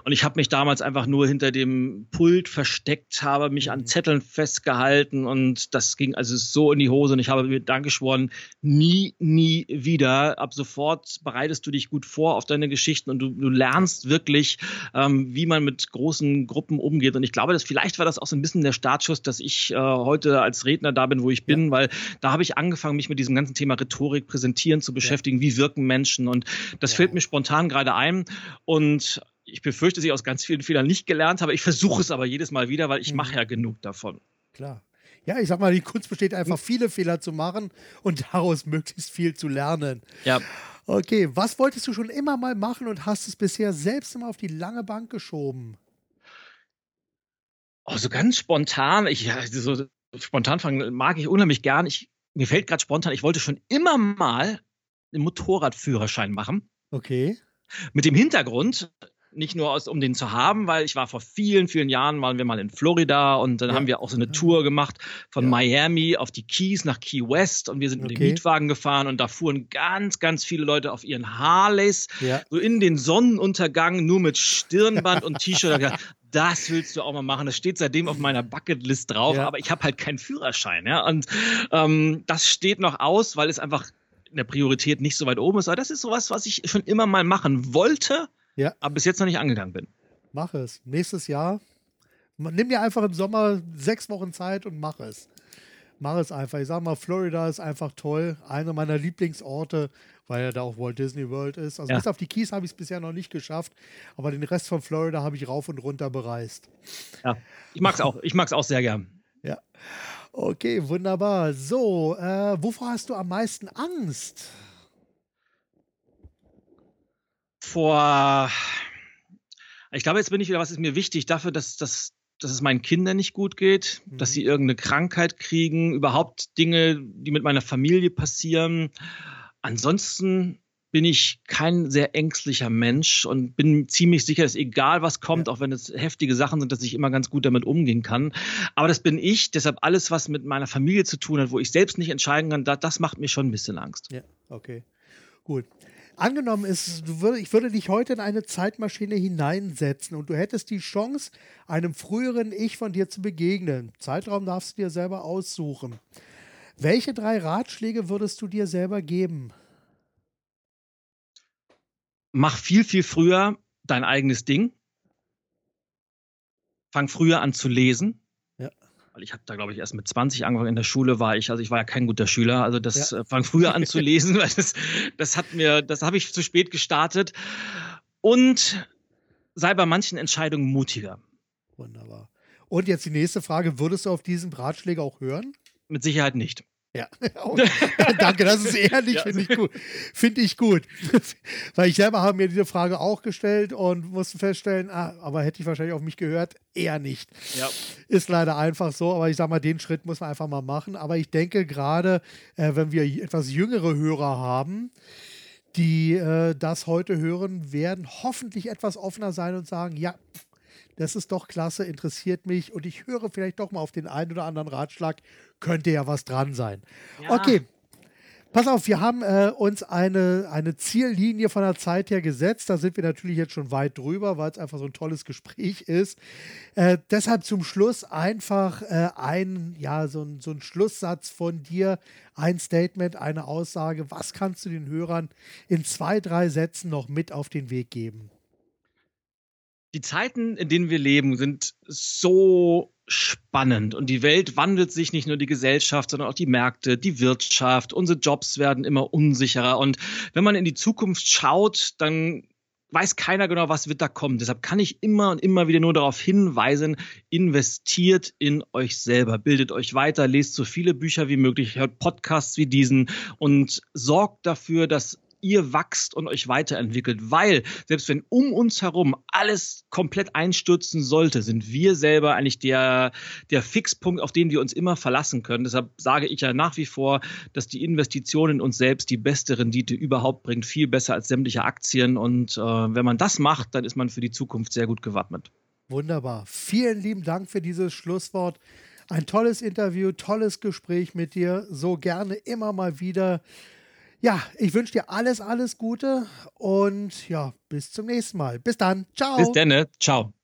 und ich habe mich damals einfach nur hinter dem Pult versteckt, habe mich an mhm. Zetteln festgehalten und das ging also so in die Hose und ich habe mir dann geschworen, nie, nie wieder. Ab sofort bereitest du dich gut vor auf deine Geschichten und du, du lernst wirklich, ähm, wie man mit großen Gruppen umgeht und ich glaube, dass vielleicht war das auch so ein bisschen der Start Startschuss, dass ich äh, heute als Redner da bin, wo ich bin, ja. weil da habe ich angefangen, mich mit diesem ganzen Thema Rhetorik, Präsentieren zu beschäftigen. Ja. Wie wirken Menschen? Und das ja. fällt mir spontan gerade ein. Und ich befürchte, dass ich aus ganz vielen Fehlern nicht gelernt habe. Ich versuche es aber jedes Mal wieder, weil ich mhm. mache ja genug davon. Klar. Ja, ich sag mal, die Kunst besteht einfach, viele Fehler zu machen und daraus möglichst viel zu lernen. Ja. Okay, was wolltest du schon immer mal machen und hast es bisher selbst immer auf die lange Bank geschoben? Oh, so ganz spontan, ich, ja, so spontan fangen mag ich unheimlich gern. Ich, mir fällt gerade spontan, ich wollte schon immer mal einen Motorradführerschein machen. Okay. Mit dem Hintergrund, nicht nur aus, um den zu haben, weil ich war vor vielen, vielen Jahren, waren wir mal in Florida und dann ja. haben wir auch so eine Tour gemacht von ja. Miami auf die Keys nach Key West und wir sind okay. mit dem Mietwagen gefahren und da fuhren ganz, ganz viele Leute auf ihren Harleys, ja. so in den Sonnenuntergang, nur mit Stirnband und T-Shirt das willst du auch mal machen. Das steht seitdem auf meiner Bucketlist drauf, aber ich habe halt keinen Führerschein. Ja? Und ähm, das steht noch aus, weil es einfach in der Priorität nicht so weit oben ist. Aber das ist sowas, was ich schon immer mal machen wollte, ja. aber bis jetzt noch nicht angegangen bin. Mach es. Nächstes Jahr. Nimm dir einfach im Sommer sechs Wochen Zeit und mach es. Mach es einfach. Ich sag mal, Florida ist einfach toll. Einer meiner Lieblingsorte weil ja da auch Walt Disney World ist. Also ja. bis auf die Keys habe ich es bisher noch nicht geschafft, aber den Rest von Florida habe ich rauf und runter bereist. Ja, ich mag es auch. Ich mag es auch sehr gern. Ja. Okay, wunderbar. So, äh, wovor hast du am meisten Angst? Vor. Ich glaube, jetzt bin ich wieder, was ist mir wichtig, dafür, dass, dass, dass es meinen Kindern nicht gut geht, mhm. dass sie irgendeine Krankheit kriegen, überhaupt Dinge, die mit meiner Familie passieren. Ansonsten bin ich kein sehr ängstlicher Mensch und bin ziemlich sicher, dass egal was kommt, ja. auch wenn es heftige Sachen sind, dass ich immer ganz gut damit umgehen kann. Aber das bin ich, deshalb alles, was mit meiner Familie zu tun hat, wo ich selbst nicht entscheiden kann, das, das macht mir schon ein bisschen Angst. Ja, okay. Gut. Angenommen ist, ich würde dich heute in eine Zeitmaschine hineinsetzen und du hättest die Chance, einem früheren Ich von dir zu begegnen. Zeitraum darfst du dir selber aussuchen. Welche drei Ratschläge würdest du dir selber geben? Mach viel, viel früher dein eigenes Ding. Fang früher an zu lesen. Weil ich habe da, glaube ich, erst mit 20 angefangen. In der Schule war ich, also ich war ja kein guter Schüler. Also das ja. Äh, fang früher an zu lesen, weil das, das hat mir, das habe ich zu spät gestartet. Und sei bei manchen Entscheidungen mutiger. Wunderbar. Und jetzt die nächste Frage: Würdest du auf diesen Ratschläge auch hören? Mit Sicherheit nicht. Ja, oh, danke, das ist ehrlich, ja. finde ich gut. Finde ich gut. Weil ich selber habe mir diese Frage auch gestellt und musste feststellen, ah, aber hätte ich wahrscheinlich auf mich gehört, eher nicht. Ja. Ist leider einfach so, aber ich sage mal, den Schritt muss man einfach mal machen. Aber ich denke gerade, äh, wenn wir etwas jüngere Hörer haben, die äh, das heute hören, werden hoffentlich etwas offener sein und sagen, ja, das ist doch klasse, interessiert mich und ich höre vielleicht doch mal auf den einen oder anderen Ratschlag, könnte ja was dran sein. Ja. Okay. Pass auf, wir haben äh, uns eine, eine Ziellinie von der Zeit her gesetzt. Da sind wir natürlich jetzt schon weit drüber, weil es einfach so ein tolles Gespräch ist. Äh, deshalb zum Schluss einfach äh, ein, ja, so ein, so ein Schlusssatz von dir, ein Statement, eine Aussage. Was kannst du den Hörern in zwei, drei Sätzen noch mit auf den Weg geben? Die Zeiten, in denen wir leben, sind so spannend und die Welt wandelt sich nicht nur die Gesellschaft, sondern auch die Märkte, die Wirtschaft, unsere Jobs werden immer unsicherer und wenn man in die Zukunft schaut, dann weiß keiner genau, was wird da kommen. Deshalb kann ich immer und immer wieder nur darauf hinweisen, investiert in euch selber, bildet euch weiter, lest so viele Bücher wie möglich, hört Podcasts wie diesen und sorgt dafür, dass ihr wachst und euch weiterentwickelt, weil selbst wenn um uns herum alles komplett einstürzen sollte, sind wir selber eigentlich der, der Fixpunkt, auf den wir uns immer verlassen können. Deshalb sage ich ja nach wie vor, dass die Investition in uns selbst die beste Rendite überhaupt bringt, viel besser als sämtliche Aktien. Und äh, wenn man das macht, dann ist man für die Zukunft sehr gut gewappnet. Wunderbar. Vielen lieben Dank für dieses Schlusswort. Ein tolles Interview, tolles Gespräch mit dir. So gerne immer mal wieder. Ja, ich wünsche dir alles, alles Gute und ja, bis zum nächsten Mal. Bis dann. Ciao. Bis dann. Ciao.